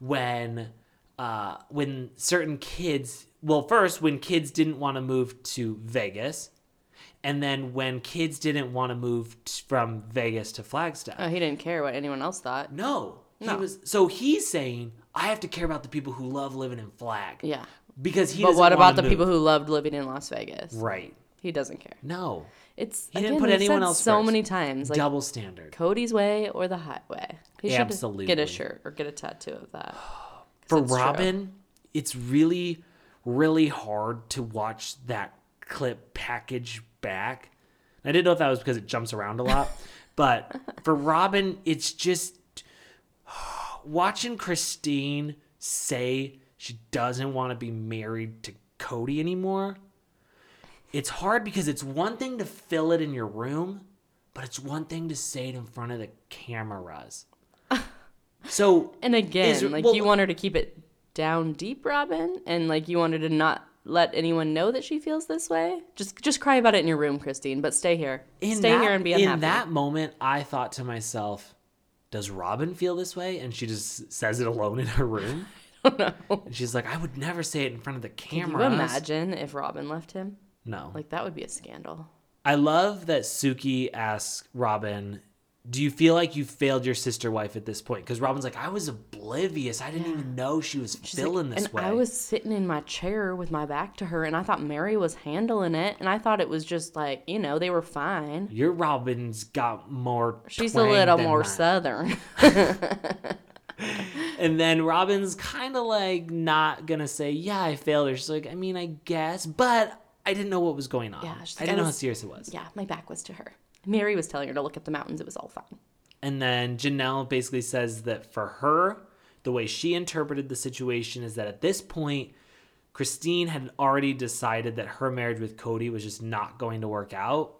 when uh, when certain kids well first when kids didn't want to move to Vegas and then when kids didn't want to move t- from Vegas to Flagstaff. Oh, he didn't care what anyone else thought. No. He No. was so he's saying I have to care about the people who love living in Flag. Yeah. Because he But what about the move. people who loved living in Las Vegas? Right. He doesn't care. No. It's He didn't put anyone else so first. many times. Like Double standard. Kody's way or the highway. He should get a shirt or get a tattoo of that. For it's true. Robyn, it's really, really hard to watch that clip package back. I didn't know if that was because it jumps around a lot, but for Robyn, it's just watching Christine say she doesn't want to be married to Kody anymore. It's hard because it's one thing to fill it in your room, but it's one thing to say it in front of the cameras. So And again, Is- like well- you want her to keep it down deep, Robyn, and like you want her to not let anyone know that she feels this way. Just just cry about it in your room, Christine. But stay here. in stay that, here and be unhappy. In that moment, I thought to myself, does Robyn feel this way? And she just says it alone in her room. I don't And she's like, I would never say it in front of the Can camera. you imagine if Robyn left him? No. Like that would be a scandal. I love that Suki asks Robyn, Do you feel like you failed your sister wife at this point? Because Robyn's like, I was oblivious. I didn't even know she was She's like, feeling this and way. I was sitting in my chair with my back to her, and I thought Meri was handling it, and I thought it was just like you know they were fine. Your Robyn's got more. She's a little more mine. southern. And then Robyn's kind of like not gonna say, "Yeah, I failed her." She's like, "I mean, I guess, but I didn't know what was going on. Yeah, I didn't I know how serious it was." yeah, my back was to her. Meri was telling her to look at the mountains. It was all fine. And then Janelle basically says that for her, the way she interpreted the situation is that at this point, Christine had already decided that her marriage with Kody was just not going to work out.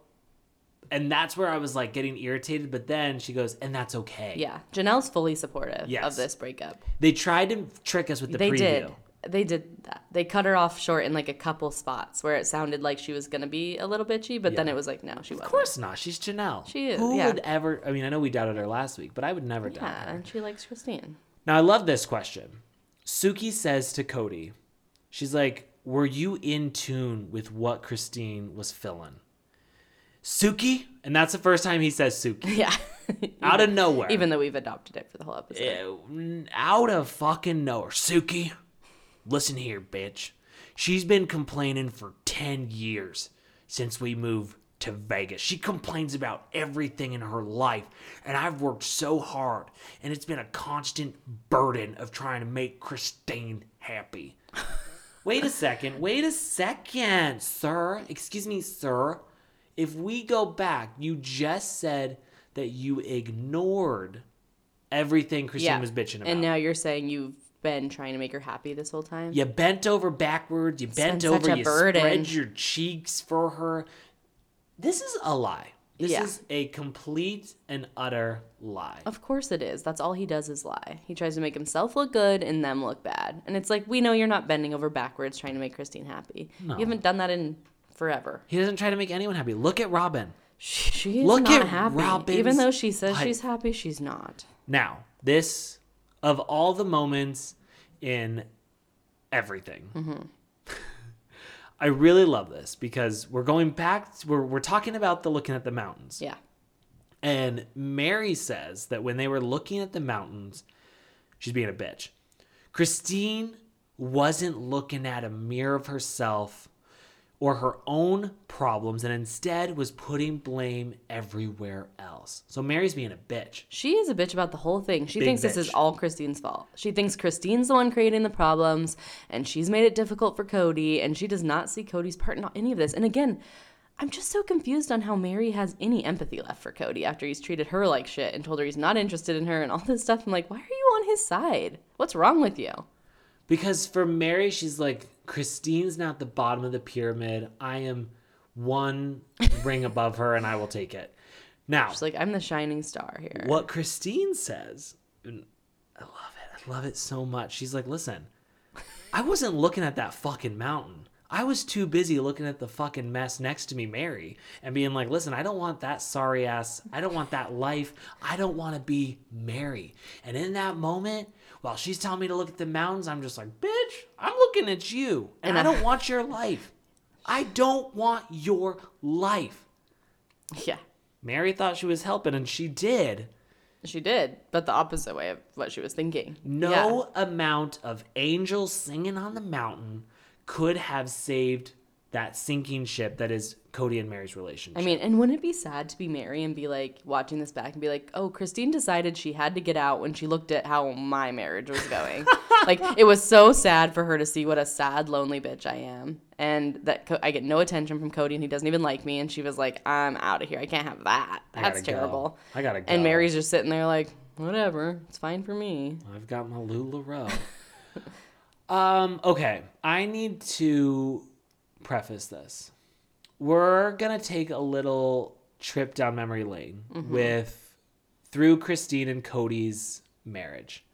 And that's where I was like getting irritated. But then she goes, and that's okay. Yeah, Janelle's fully supportive Yes. of this breakup. They tried to trick us with the they preview. did. They did that. They cut her off short in like a couple spots where it sounded like she was gonna be a little bitchy, but then it was like, no, she wasn't. Of course not. She's Janelle. She is, Who yeah. would ever? I mean, I know we doubted her last week, but I would never doubt her. Yeah, and she likes Christine. Now I love this question. Suki says to Kody, she's like, "Were you in tune with what Christine was feeling?" Suki, and that's the first time he says Suki Yeah. out of nowhere. Even though we've adopted it for the whole episode. Eh, Ew, out of fucking nowhere. Suki, listen here, bitch. She's been complaining for 10 years since we moved to Vegas. She complains about everything in her life, and I've worked so hard, and it's been a constant burden of trying to make Christine happy. wait a second. Wait a second, sir. Excuse me, sir. If we go back, you just said that you ignored everything Christine yeah. was bitching about. And now you're saying you've been trying to make her happy this whole time? you bent over backwards, you bent over, you burden. spread your cheeks for her. This is a lie. This Yeah. is a complete and utter lie. Of course it is. That's all he does is lie. He tries to make himself look good and them look bad. And it's like, we know you're not bending over backwards trying to make Christine happy. You haven't done that in forever. He doesn't try to make anyone happy. Look at Robyn. She, she Look not at happy. Robyn's Even though she says life. she's happy, she's not. Now, this of all the moments in everything. Mm-hmm. I really love this because we're going back we're we're talking about the looking at the mountains. Yeah. And Meri says that when they were looking at the mountains, she's being a bitch. Christine wasn't looking at a mirror of herself or her own problems and instead was putting blame everywhere else. So Meri's being a bitch. She is a bitch about the whole thing. She Big thinks this is all Christine's fault. She thinks Christine's the one creating the problems and she's made it difficult for Kody and she does not see Kody's part in any of this. And again, I'm just so confused on how Meri has any empathy left for Kody after he's treated her like shit and told her he's not interested in her and all this stuff. I'm like, why are you on his side? What's wrong with you? Because for Meri, she's like, Christine's now at the bottom of the pyramid. I am one ring above her and I will take it. Now, She's like, I'm the shining star here. what Christine says, I love it. I love it so much. She's like, listen, I wasn't looking at that fucking mountain. I was too busy looking at the fucking mess next to me, Meri, and being like, listen, I don't want that sorry ass. I don't want that life. I don't want to be Meri. And in that moment, while she's telling me to look at the mountains, I'm just like, bitch, I'm looking at you. And I don't want your life. I don't want your life. Yeah, Meri thought she was helping, and she did. she did, but the opposite way of what she was thinking. No amount of angels singing on the mountain could have saved that sinking ship that is Kody and Meri's relationship. I mean, and wouldn't it be sad to be Meri and be like watching this back and be like, oh, Christine decided she had to get out when she looked at how my marriage was going. like, it was so sad for her to see what a sad, lonely bitch I am. And that Co- I get no attention from Kody and he doesn't even like me. And she was like, I'm out of here. I can't have that. I That's go. terrible. I gotta go. And Meri's just sitting there like, whatever. It's fine for me. I've got my LuLaRoe. um, okay. I need to preface this. We're gonna take a little trip down memory lane Mm-hmm. with through Christine and Kody's marriage.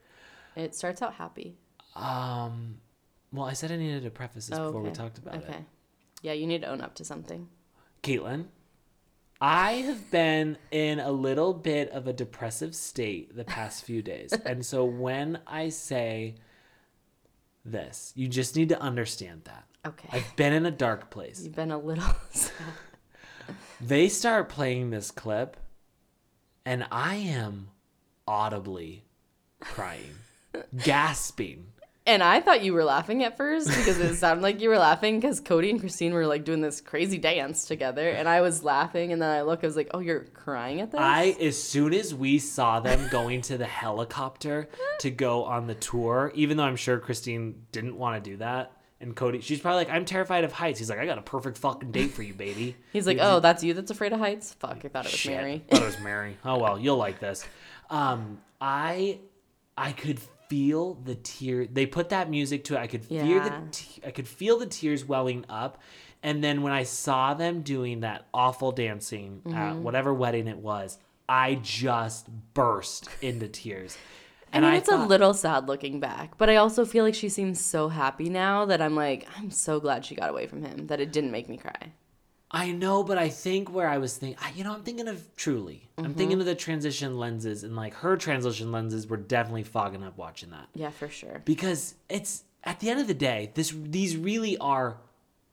It starts out happy. Um, well, I said I needed to preface this Oh, before we talked about it. Okay. Yeah, you need to own up to something. Caitlin, I have been in a little bit of a depressive state the past few days. and so when I say this, you just need to understand that. Okay. I've been in a dark place. You've been a little. They start playing this clip, and I am audibly crying, gasping. And I thought you were laughing at first because it sounded like you were laughing because Kody and Christine were like doing this crazy dance together. And I was laughing. And then I look, I was like, oh, you're crying at this? I, as soon as we saw them going to the helicopter to go on the tour, even though I'm sure Christine didn't want to do that, and Kody, she's probably like, I'm terrified of heights. He's like, I got a perfect fucking date for you, baby. He's like, oh, that's you that's afraid of heights? Fuck, I thought it was Shit. Meri. Thought it was Meri. Oh well, you'll like this. Um, I, I could feel the tear. They put that music to it. I could feel the. Te- I could feel the tears welling up. And then when I saw them doing that awful dancing at Mm-hmm. whatever wedding it was, I just burst into tears. I mean, I it's a little sad looking back, but I also feel like she seems so happy now that I'm like, I'm so glad she got away from him that it didn't make me cry. I know, but I think where I was thinking, I, you know, I'm thinking of Truly. Mm-hmm. I'm thinking of the transition lenses, and like her transition lenses were definitely fogging up watching that. Yeah, for sure. because it's at the end of the day this these really are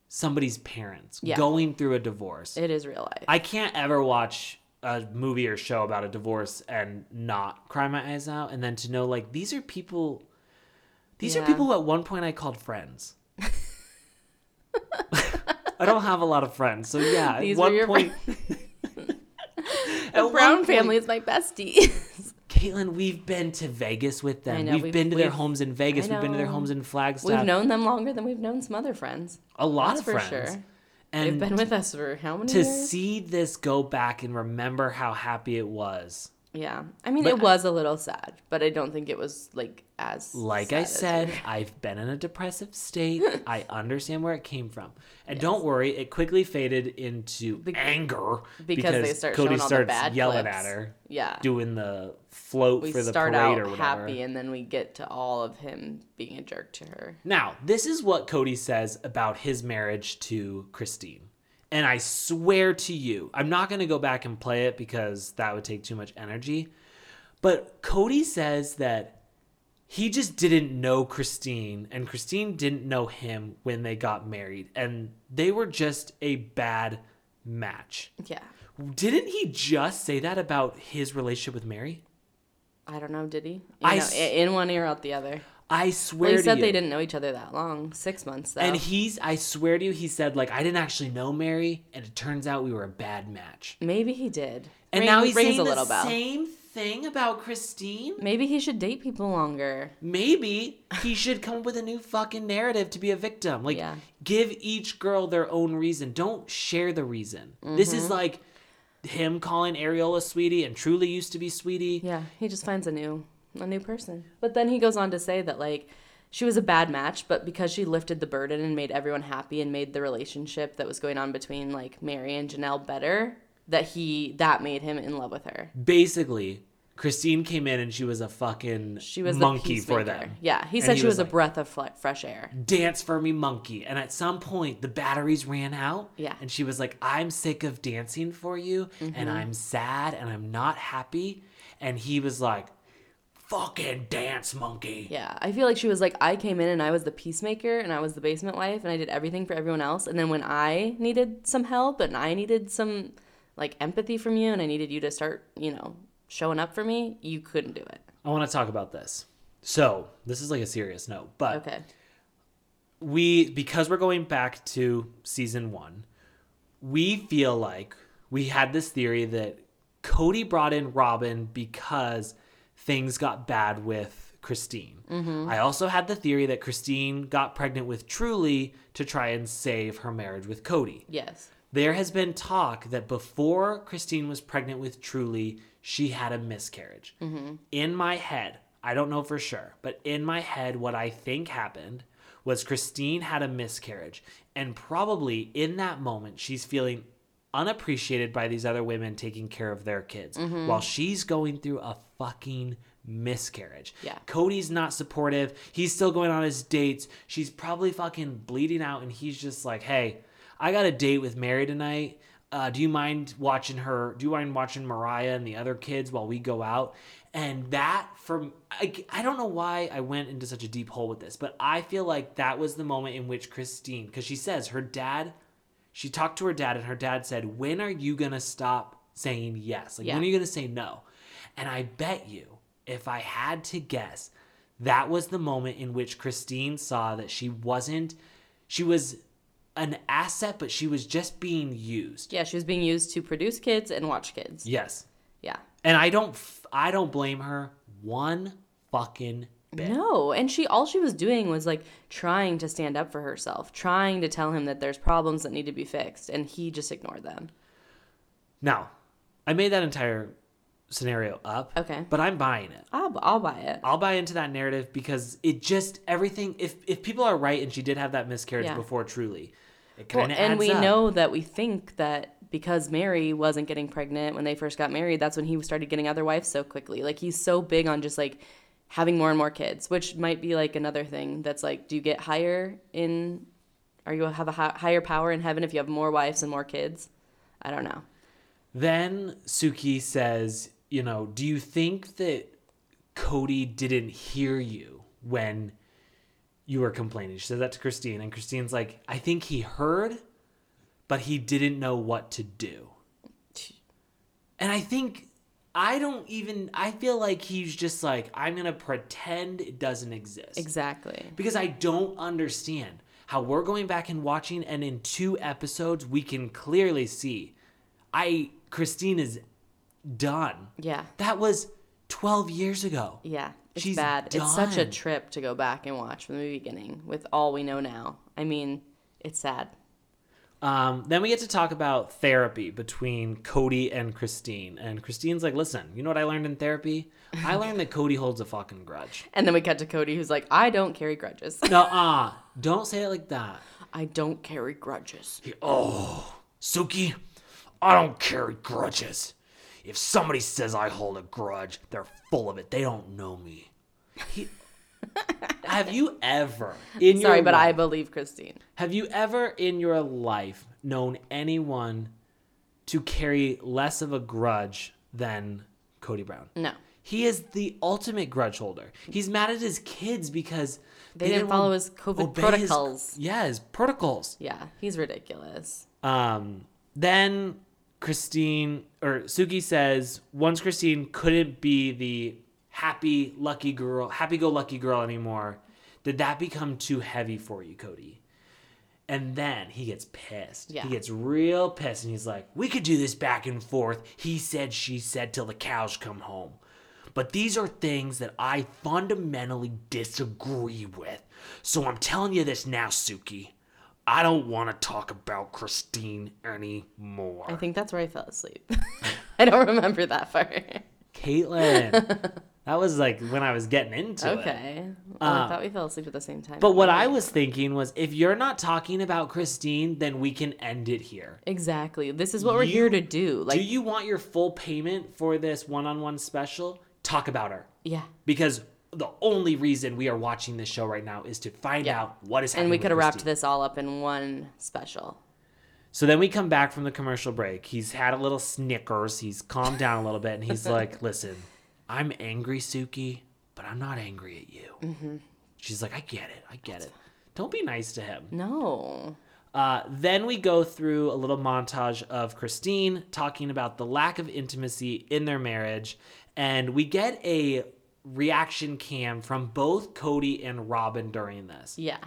somebody's parents Yeah. going through a divorce It is real life. i can't ever watch a movie or show about a divorce and not cry my eyes out and then to know like these are people these are people who at one point i called friends i don't have a lot of friends so yeah These at one your point the Brown family is my bestie. Caitlin, we've been to Vegas with them. know, we've, we've- been to their we've- homes in Vegas. We've been to their homes in Flagstaff. we've known them longer than we've known some other friends. a lot That's of for sure. And They've been with us for how many to years? see this go back and remember how happy it was. Yeah. I mean, But it was a little sad, but I don't think it was like as Like sad I said, I've been in a depressive state. I understand where it came from. And don't worry, it quickly faded into anger because they start Kody showing all the starts yelling clips. at her, Yeah. doing the float we for the start parade out or whatever. happy and then we get to all of him being a jerk to her. Now, this is what Kody says about his marriage to Christine. And I swear to you, I'm not going to go back and play it because that would take too much energy. But Kody says that he just didn't know Christine and Christine didn't know him when they got married. And they were just a bad match. Yeah. Didn't he just say that about his relationship with Meri? I don't know, did he? You I know, s- in one ear out the other. I swear Well, he said you. they didn't know each other that long. Six months, though. And he's, I swear to you, he said, like, I didn't actually know Meri, and it turns out we were a bad match. Maybe he did. And Ring- now he's saying a the little bell. same thing about Christine. Maybe he should date people longer. Maybe he should come up with a new fucking narrative to be a victim. Like, Yeah. give each girl their own reason. Don't share the reason. This Mm-hmm. is like him calling Ariola sweetie and truly used to be sweetie. Yeah, he just finds a new a new person. But then he goes on to say that like she was a bad match, but because she lifted the burden and made everyone happy and made the relationship that was going on between like Meri and Janelle better, that he that made him in love with her. Basically, Christine came in and she was a fucking She was monkey the for them. Yeah, he said he she was was, like- a breath of fresh air. dance for me monkey and at some point the batteries ran out Yeah. and she was like i'm sick of dancing for you Mm-hmm. and i'm sad and i'm not happy and he was like fucking dance monkey Yeah, I feel like she was like, I came in and I was the peacemaker and I was the basement wife and I did everything for everyone else. And then when I needed some help and I needed some like empathy from you and I needed you to start, you know, showing up for me, you couldn't do it. i want to talk about this so this is like a serious note but Okay. we because we're going back to season one we feel like we had this theory that kody brought in robyn because things got bad with christine mm-hmm. i also had the theory that christine got pregnant with truly to try and save her marriage with kody Yes. there has been talk that before Christine was pregnant with Truly, she had a miscarriage. Mm-hmm. In my head, I don't know for sure, but in my head, what I think happened was Christine had a miscarriage. And probably in that moment, she's feeling unappreciated by these other women taking care of their kids while she's going through a fucking miscarriage. Yeah. Kody's not supportive. He's still going on his dates. She's probably fucking bleeding out, and he's just like, hey, I got a date with Meri tonight. Uh, do you mind watching her? Do you mind watching Mariah and the other kids while we go out? And that, from I, I don't know why I went into such a deep hole with this, but I feel like that was the moment in which Christine, because she says her dad, she talked to her dad, and her dad said, "When are you gonna stop saying yes? Like Yeah. when are you gonna say no?" And I bet you, if I had to guess, that was the moment in which Christine saw that she wasn't, she was an asset, but she was just being used. Yeah, she was being used to produce kids and watch kids. Yes. Yeah. And I don't, I don't blame her one fucking bit. No, and she all she was doing was like trying to stand up for herself, trying to tell him that there's problems that need to be fixed, and he just ignored them. Now, I made that entire scenario up. Okay. But I'm buying it. I'll, I'll buy it. I'll buy into that narrative because it just everything. If if people are right and she did have that miscarriage Yeah. before, truly, it kind of and we up. know that we think that because Meri wasn't getting pregnant when they first got married, that's when he started getting other wives so quickly. Like he's so big on just like having more and more kids, which might be like another thing that's like, do you get higher in, are you have a hi- higher power in heaven if you have more wives and more kids? I don't know. Then Suki says, you know, do you think that Kody didn't hear you when you were complaining? She said that to Christine, and Christine's like, I think he heard, but he didn't know what to do. And I think I don't even I feel like he's just like, I'm gonna pretend it doesn't exist. Exactly. because I don't understand how we're going back and watching, and in two episodes, we can clearly see I Christine is done. Yeah. That was 12 years ago. Yeah. It's She's bad. It's such a trip to go back and watch from the beginning with all we know now. I mean, it's sad. Um, then we get to talk about therapy between Kody and Christine. And Christine's like, listen, you know what I learned in therapy? I learned that Kody holds a fucking grudge. And then we cut to Kody, who's like, I don't carry grudges. No, uh, don't say it like that. I don't carry grudges. Oh, Suki, I don't carry grudges. If somebody says I hold a grudge, they're full of it. They don't know me. He- have you ever in Sorry, your but I life, believe Christine. have you ever in your life known anyone to carry less of a grudge than Kody Brown? No. He is the ultimate grudge holder. He's mad at his kids because They didn't follow his COVID obey his- protocols. yeah, his protocols. Yeah, he's ridiculous. Um, then Christine or Suki says once Christine couldn't be the happy lucky girl, happy go lucky girl anymore, did that become too heavy for you, Kody? And then he gets pissed. Yeah. He gets real pissed and he's like, We could do this back and forth. He said, she said, till the cows come home. But these are things that I fundamentally disagree with. So I'm telling you this now, Suki. I don't want to talk about Christine anymore. I think that's where I fell asleep. I don't remember that part. Caitlin. that was like when I was getting into it. Okay. Well, I um, thought we fell asleep at the same time. But what I was thinking was if you're not talking about Christine, then we can end it here. Exactly. This is what we're here to do. Like, Do you want your full payment for this one on one special? Talk about her. yeah. Because the only reason we are watching this show right now is to find Yeah. out what is happening. And we could have wrapped this all up in one special. So then we come back from the commercial break. He's had a little Snickers. He's calmed down a little bit, and he's like, "Listen, I'm angry, Suki, but I'm not angry at you." Mm-hmm. She's like, "I get it. I get it. Don't be nice to him." No. Uh, then we go through a little montage of Christine talking about the lack of intimacy in their marriage, and we get a reaction cam from both Kody and Robyn during this. Yeah.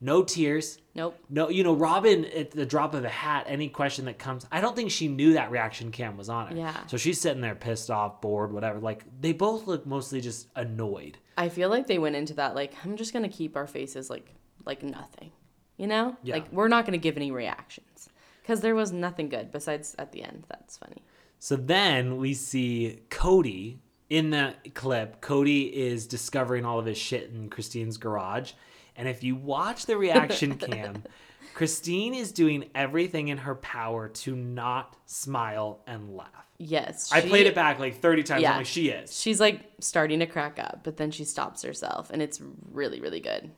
No tears. Nope. No, you know, Robyn at the drop of a hat, any question that comes, I don't think she knew that reaction cam was on her. Yeah. So she's sitting there pissed off, bored, whatever. Like they both look mostly just annoyed. I feel like they went into that like I'm just gonna keep our faces like like nothing, you know? Yeah. Like we're not gonna give any reactions because there was nothing good besides at the end. That's funny. So then we see Kody in that clip. Kody is discovering all of his shit in Christine's garage. And if you watch the reaction cam, Christine is doing everything in her power to not smile and laugh. Yes. I played it back like 30 times. Yeah. I'm like, she is. She's like starting to crack up, but then she stops herself, and it's really really good.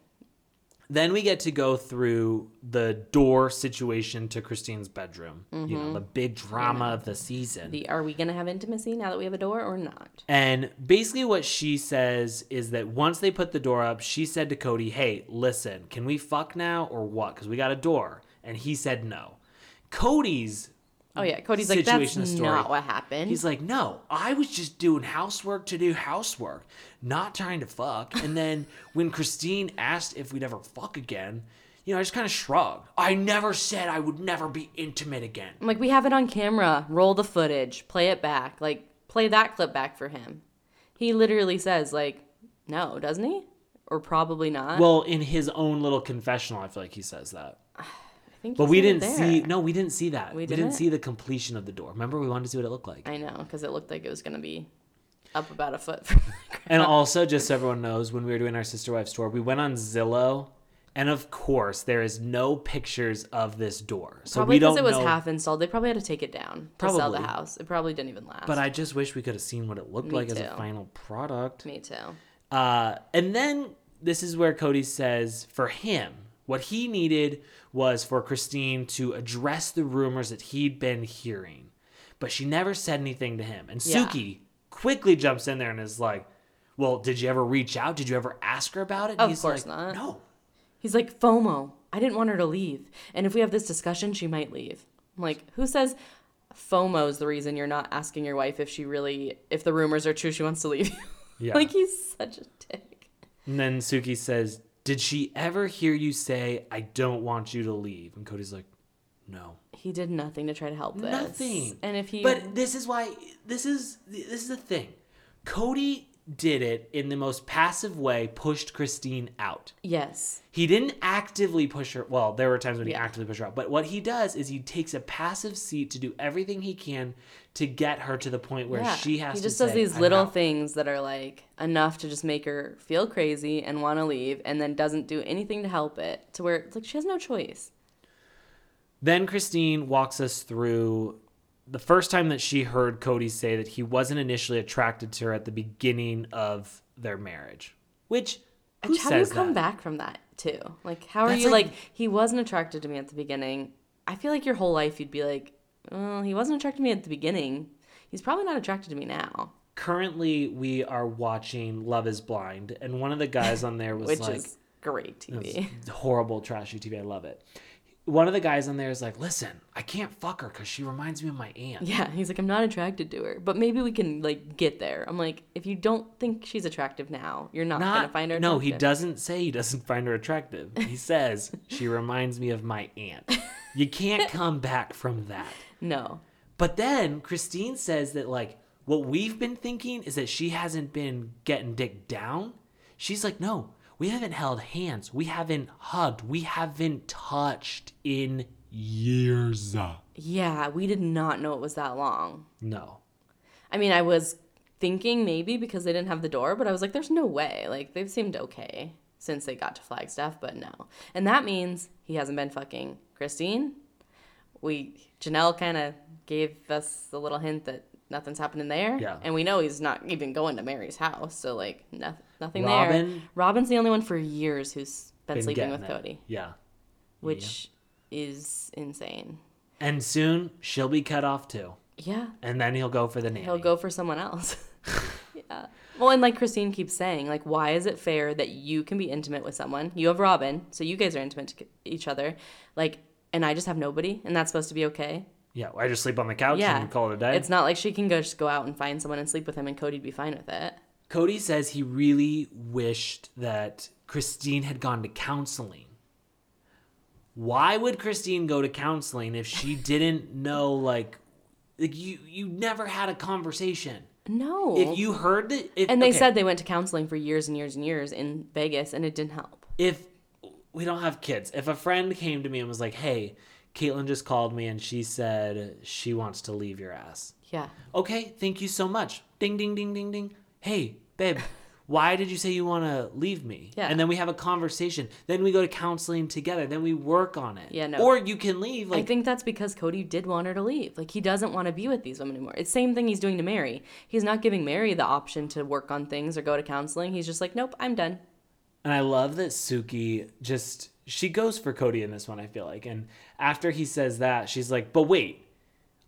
Then we get to go through the door situation to Christine's bedroom. You know, mm-hmm. the big drama of the season. The are we gonna have intimacy now that we have a door or not? And basically, what she says is that once they put the door up, she said to Kody, Hey, listen, can we fuck now or what? Because we got a door. And he said no. Kody's Oh yeah, Kody's like that's story. not what happened. He's like, no, I was just doing housework to do housework, not trying to fuck. And then when Christine asked if we'd ever fuck again, you know, I just kind of shrugged. I never said I would never be intimate again. I'm like, we have it on camera. Roll the footage. Play it back. Like, play that clip back for him. He literally says, like, no, doesn't he? Or probably not. Well, in his own little confessional, I feel like he says that. Think But we didn't see. No, we didn't see that. We, We didn't see the completion of the door. Remember, we wanted to see what it looked like. I know, because it looked like it was gonna be up about a foot from the ground. And also, just so everyone knows, when we were doing our sister wives tour, we went on Zillow, and of course, there is no pictures of this door, so Probably we don't because it was know. half installed. They probably had to take it down to sell the house. It probably didn't even last. but I just wish we could have seen what it looked Me like as a final product. Me too. Uh, and then this is where Kody says for him, what he needed was for Christine to address the rumors that he'd been hearing, but she never said anything to him. And Yeah. Suki quickly jumps in there and is like, "Well, did you ever reach out? Did you ever ask her about it?" And Of he's course like, not. No. He's like, FOMO. I didn't want her to leave. And if we have this discussion, she might leave. I'm like, who says FOMO is the reason you're not asking your wife if she really, if the rumors are true, she wants to leave you? Yeah. like, he's such a dick. And then Suki says, "Did she ever hear you say I don't want you to leave?" And Kody's like, "No." He did nothing to try to help this. Nothing. And if he. But this is why this is this is the thing. Kody did it in the most passive way, pushed Christine out. yes. He didn't actively push her. Well, there were times when he Yeah. actively pushed her out. But what he does is he takes a passive seat to do everything he can to get her to the point where Yeah. she has he just does say, these little out." things that are like enough to just make her feel crazy and want to leave and then doesn't do anything to help it to where it's like she has no choice. Then Christine walks us through the first time that she heard Kody say that he wasn't initially attracted to her at the beginning of their marriage. Which who how do you come that? back from that too? Like, how are That's you like- like, he wasn't attracted to me at the beginning? I feel like your whole life you'd be like, well, he wasn't attracted to me at the beginning. He's probably not attracted to me now, Currently, we are watching Love Is Blind, and one of the guys on there was which like, is great TV. horrible, trashy TV. I love it. One of the guys on there is like, listen, I can't fuck her because she reminds me of my aunt. Yeah, he's like, I'm not attracted to her, but maybe we can like get there. I'm like, if you don't think she's attractive now, you're not, gonna find her. no, he doesn't say he doesn't find her attractive. He says she reminds me of my aunt. You can't come back from that. No, But then Christine says that like what we've been thinking is that she hasn't been getting dick down. She's like, no, we haven't held hands. We haven't hugged. We haven't touched in years. yeah, we did not know it was that long. No. I mean, I was thinking maybe because they didn't have the door, but I was like, there's no way. Like they've seemed okay since they got to Flagstaff, but no. And that means he hasn't been fucking Christine. We Janelle kind of gave us a little hint that nothing's happening there. Yeah. And we know he's not even going to Meri's house, so like no, nothing there. Robyn- Robyn's the only one for years who's been, Been sleeping with it. Kody, Yeah. which is insane. And soon she'll be cut off too. Yeah. And then he'll go for the nanny. he'll go for someone else. yeah. Well, and like Christine keeps saying, like, why is it fair that you can be intimate with someone? You have Robyn, so you guys are intimate to each other, like, and I just have nobody, and that's supposed to be okay. Yeah, I just sleep on the couch yeah. and call it a day. It's not like she can go just go out and find someone and sleep with him, and Kody'd be fine with it. Kody says he really wished that Christine had gone to counseling. Why would Christine go to counseling if she didn't know like like you you never had a conversation? No. If you heard that if, and they okay, said they went to counseling for years and years and years in Vegas, and it didn't help. if we don't have kids, if a friend came to me and was like, "Hey, Caitlin just called me and she said she wants to leave your ass." Yeah. Okay, thank you so much. Ding, ding, ding, ding, ding. Hey, babe, why did you say you want to leave me? Yeah. And then we have a conversation. Then we go to counseling together. Then we work on it. Yeah, no. Or you can leave. Like, I think that's because Kody did want her to leave. Like he doesn't want to be with these women anymore. It's the same thing he's doing to Meri. He's not giving Meri the option to work on things or go to counseling. He's just like, nope, I'm done. and I love that Suki just she goes for Kody in this one. I feel like, and after he says that, she's like, "But wait."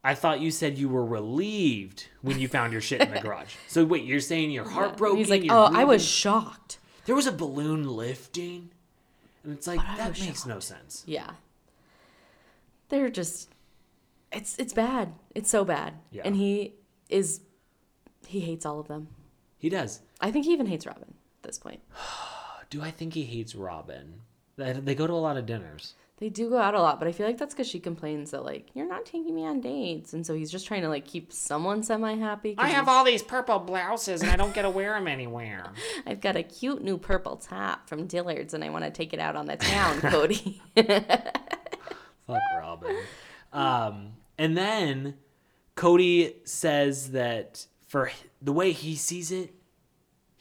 I thought you said you were relieved when you found your shit in the garage. So wait, you're saying you're heartbroken? He's like, oh, I was shocked. There was a balloon lifting, and it's like I that makes no sense. Yeah. They're just, it's it's bad. It's so bad. Yeah. And he is, he hates all of them. He does. I think he even hates Robyn at this point. Do I think he hates Robyn? They they go to a lot of dinners. They do go out a lot, but I feel like that's because she complains that like you're not taking me on dates, and so he's just trying to like keep someone semi happy. I have all these purple blouses and I don't get to wear them anywhere. I've got a cute new purple top from Dillard's, and I want to take it out on the town, Kody. Fuck Robyn. Um, and then Kody says that for the way he sees it,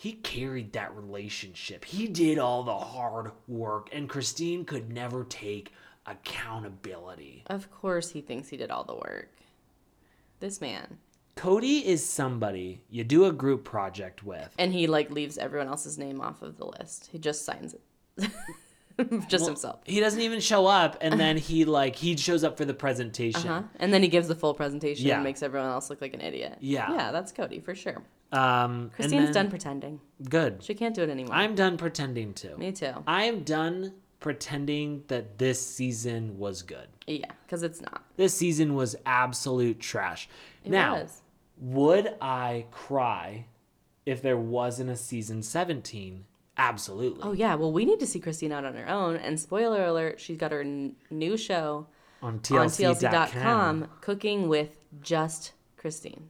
he carried that relationship. He did all the hard work, and Christine could never take accountability. of course, he thinks he did all the work. This man, Kody is somebody you do a group project with. and he like leaves everyone else's name off of the list. He just signs it, just himself. He doesn't even show up, and then he like he shows up for the presentation. Uh-huh. And then he gives the full presentation Yeah. and makes everyone else look like an idiot. Yeah. Yeah, that's Kody for sure. Um, Christine's then- done pretending. Good. She can't do it anymore. I'm done pretending too. Me too. I am done pretending that this season was good. Yeah, because it's not. This season was absolute trash. It now, was. would I cry if there wasn't a season 17? Absolutely. Oh yeah. Well, we need to see Christine out on her own. And spoiler alert, she's got her n- new show on on TLC.com. TLC.com, cooking with just Christine.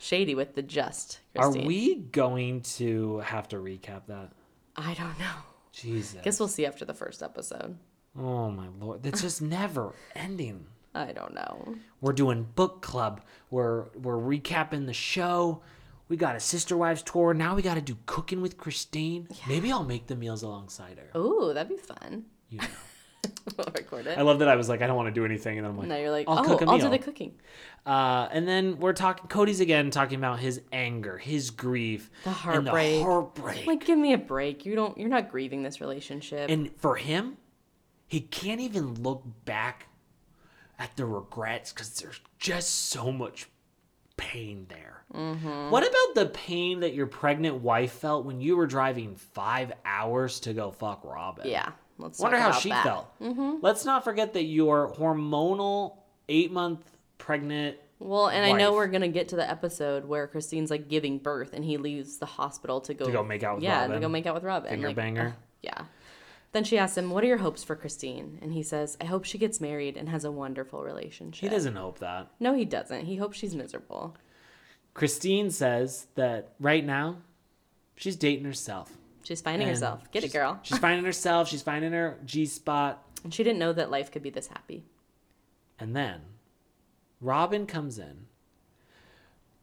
Shady with the just Are we going to have to recap that? I don't know. Jesus. Guess we'll see after the first episode. oh my lord. It's just never ending. I don't know. We're doing book club. We're we're recapping the show. We got a sister wives tour. Now we got to do cooking with Christine. Maybe I'll make the meals alongside her. Ooh, that'd be fun. You know. we'll record it. I love that I was like, I don't want to do anything, and then I'm like, now you're like, I'll oh, cook a I'll do the cooking. Uh, and then we're talking. Kody's again talking about his anger, his grief, The and heartbreak. the heartbreak. Like, give me a break. You don't. You're not grieving this relationship. and for him, he can't even look back at the regrets because there's just so much pain there. Mm-hmm. What about the pain that your pregnant wife felt when you were driving five hours to go fuck Robyn? yeah, Let's Wonder how she that. felt. Mm-hmm. Let's not forget that your hormonal eight month pregnant. Well, and I know we're gonna get to the episode where Christine's like giving birth, and he leaves the hospital to go To go make out with yeah, Robyn. to go make out with Robyn. Finger like, banger. ugh, yeah. Then she asks him, "What are your hopes for Christine?" And he says, "I hope she gets married and has a wonderful relationship." He doesn't hope that. No, he doesn't. He hopes she's miserable. Christine says that right now, she's dating herself. She's finding And herself. Get it, girl. She's finding herself. She's finding her G spot. And she didn't know that life could be this happy. And then Robyn comes in.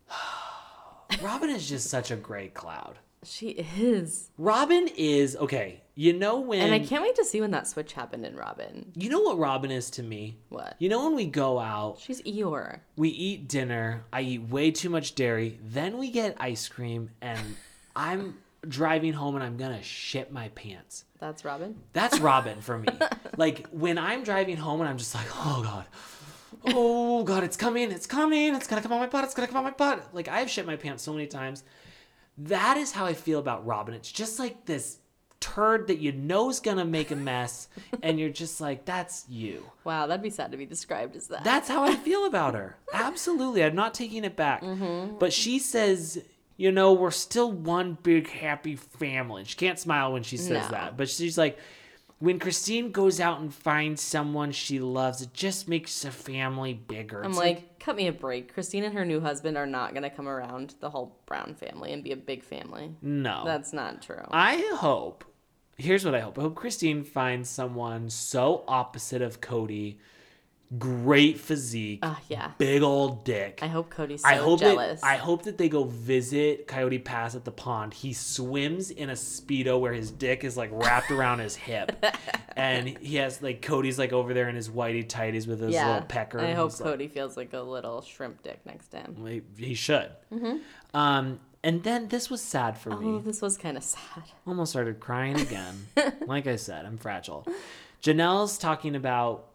Robyn is just such a gray cloud. She is. Robyn is okay. You know when And I can't wait to see when that switch happened in Robyn. You know what Robyn is to me? What? You know when we go out, She's Eeyore. we eat dinner, I eat way too much dairy, then we get ice cream and I'm driving home and I'm to shit my pants. That's Robyn. That's Robyn for me. like when I'm driving home and I'm just like, oh god, oh god, it's coming, it's coming, it's gonna come on my butt, it's gonna come on my butt. Like I've shit my pants so many times. That is how I feel about Robyn. It's just like this turd that you know is gonna make a mess, and you're just like, that's you. Wow, that'd be sad to be described as that. That's how I feel about her. Absolutely. I'm not taking it back. Mm-hmm. But she says, you know, we're still one big happy family. She can't smile when she says No. that. But she's like, when Christine goes out and finds someone she loves, it just makes the family bigger. I'm It's like, cut me a break. Christine and her new husband are not gonna come around the whole Brown family and be a big family. no. That's not true. I hope, here's what I hope. I hope Christine finds someone so opposite of Kody, great physique, Ah, yeah. big old dick. I hope Kody's so I hope jealous. That, I hope that they go visit Coyote Pass at the pond. He swims in a speedo where his dick is like wrapped around his hip, and he has like Kody's like over there in his whitey tighties with his yeah. little pecker. I hope he's like- Kody feels like a little shrimp dick next to him. he, he should. Um, and then this was sad for Oh, me. this was kind of sad. Almost started crying again. like I said, I'm fragile. Janelle's talking about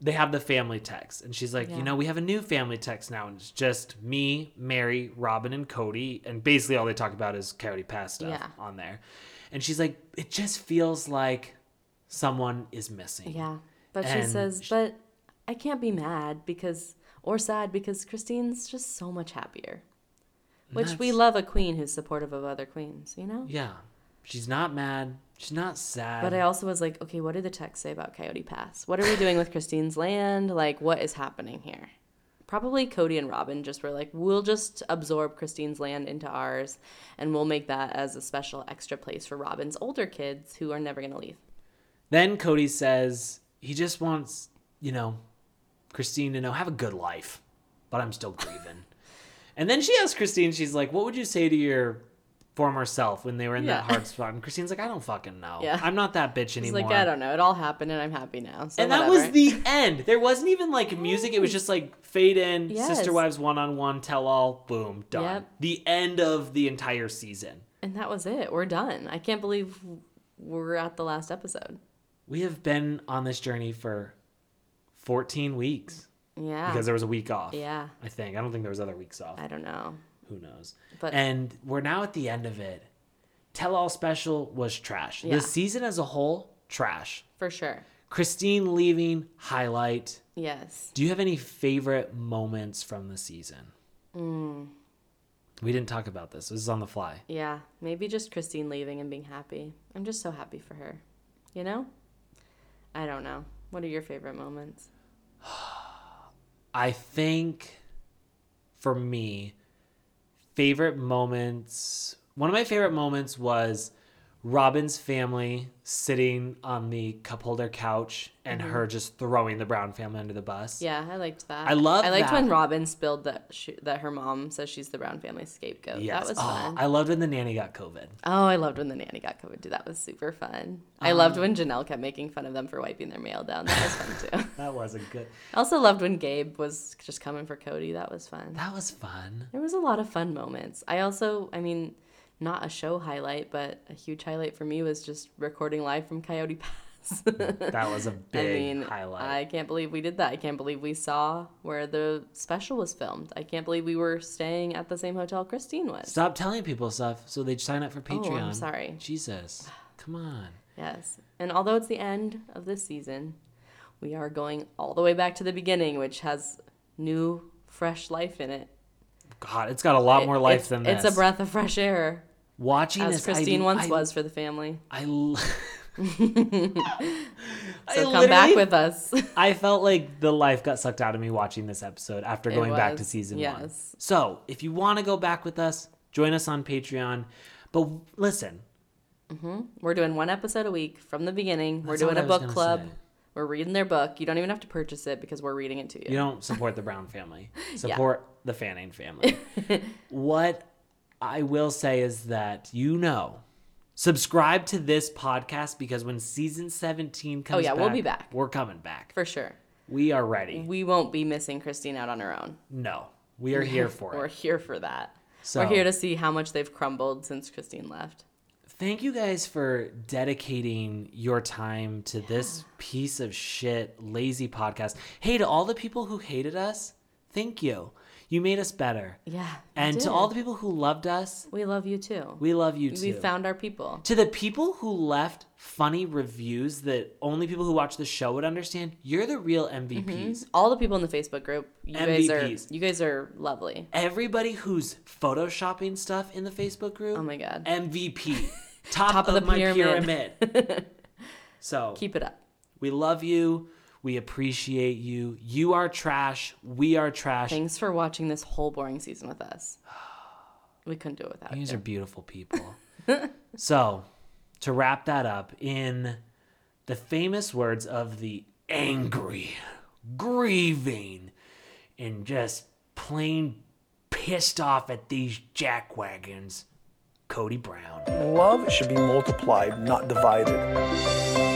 they have the family text, and she's like, Yeah. you know, we have a new family text now, and it's just me, Meri, Robyn, and Kody, and basically all they talk about is Coyote Pass stuff Yeah. on there. And she's like, it just feels like someone is missing. Yeah. But she says, but I can't be mad because, or sad because Christine's just so much happier. Which we love a queen who's supportive of other queens, you know? Yeah, she's not mad. She's not sad. But I also was like, okay, what did the text say about Coyote Pass? What are we doing with Christine's land? Like, what is happening here? Probably Kody and Robyn just were like, we'll just absorb Christine's land into ours and we'll make that as a special extra place for Robyn's older kids who are never going to leave. Then Kody says he just wants, you know, Christine to know have a good life, but I'm still grieving. and then she asks Christine, she's like, "What would you say to your former self when they were in that hard spot?" And Christine's like, "I don't fucking know. Yeah. I'm not that bitch anymore. She's like, I don't know. It all happened and I'm happy now. So and that was the end. There wasn't even like music. It was just like fade in, Yes. sister wives one on one, tell all, boom, done. Yep. The end of the entire season. And that was it. We're done. I can't believe we're at the last episode. We have been on this journey for 14 weeks Yeah. because there was a week off. yeah. I think. I don't think there was other weeks off. I don't know. Who knows? But- and we're now at the end of it. Tell All Special was trash. Yeah. The season as a whole, trash. For sure. Christine leaving, highlight. Yes. Do you have any favorite moments from the season? Mm. We didn't talk about this. This is on the fly. Yeah. Maybe just Christine leaving and being happy. I'm just so happy for her. You know? I don't know. What are your favorite moments? I think for me, favorite moments. One of my favorite moments was Robyn's family sitting on the cup holder couch and her just throwing the Brown family under the bus. Mm-hmm. Yeah, I liked that. I love I liked that. when Robyn spilled that she, that her mom says she's the Brown family scapegoat. Yes. That was oh, fun. I loved when the nanny got COVID. Oh, I loved when the nanny got COVID too. That was super fun. I loved when Janelle kept making fun of them for wiping their mail down. That was fun too. That was a good. I also loved when Gabe was just coming for Kody. That was fun. That was fun. There was a lot of fun moments. I also, I mean, not a show highlight, but a huge highlight for me was just recording live from Coyote Pass. That was a big mean, highlight. I can't believe we did that. I can't believe we saw where the special was filmed. I can't believe we were staying at the same hotel Christine was. Stop telling people stuff so they'd sign up for Patreon. Oh, I'm sorry. Jesus. Come on. Yes. And although it's the end of this season, we are going all the way back to the beginning, which has new, fresh life in it. God, it's got a lot more life than this. It's a breath of fresh air, Watching as this, Christine I, once I, was for the family. I, So come back with us. I felt like the life got sucked out of me watching this episode after going back to season one. So if you want to go back with us, join us on Patreon. But listen, mm-hmm. We're doing one episode a week from the beginning. We're doing a book club. say. We're reading their book. You don't even have to purchase it because we're reading it to you. you don't support the Brown family. Support the Fanning family. what I will say is that you know, subscribe to this podcast because when season 17 comes Oh, yeah, we'll be back. We're coming back. For sure. We are ready. We won't be missing Christine out on her own. No, we are here for it We're here for that. So- We're here to see how much they've crumbled since Christine left. Thank you guys for dedicating your time to this piece of shit, lazy podcast. Hey, to all the people who hated us, thank you. You made us better. Yeah. And to all the people who loved us, we love you too. we love you too. We found our people. to the people who left funny reviews that only people who watch the show would understand, you're the real MVPs. Mm-hmm. All the people in the Facebook group, you guys MVPs. are you guys are lovely. Everybody who's photoshopping stuff in the Facebook group, Oh my god. MVP. Top, Top of, of the my pyramid. pyramid. so Keep it up. We love you. We appreciate you. You are trash. We are trash. Thanks for watching this whole boring season with us. We couldn't do it without You These are beautiful people. so, to wrap that up, in the famous words of the angry, grieving, and just plain pissed off at these jackwagons, Kody Brown. Love should be multiplied, not divided.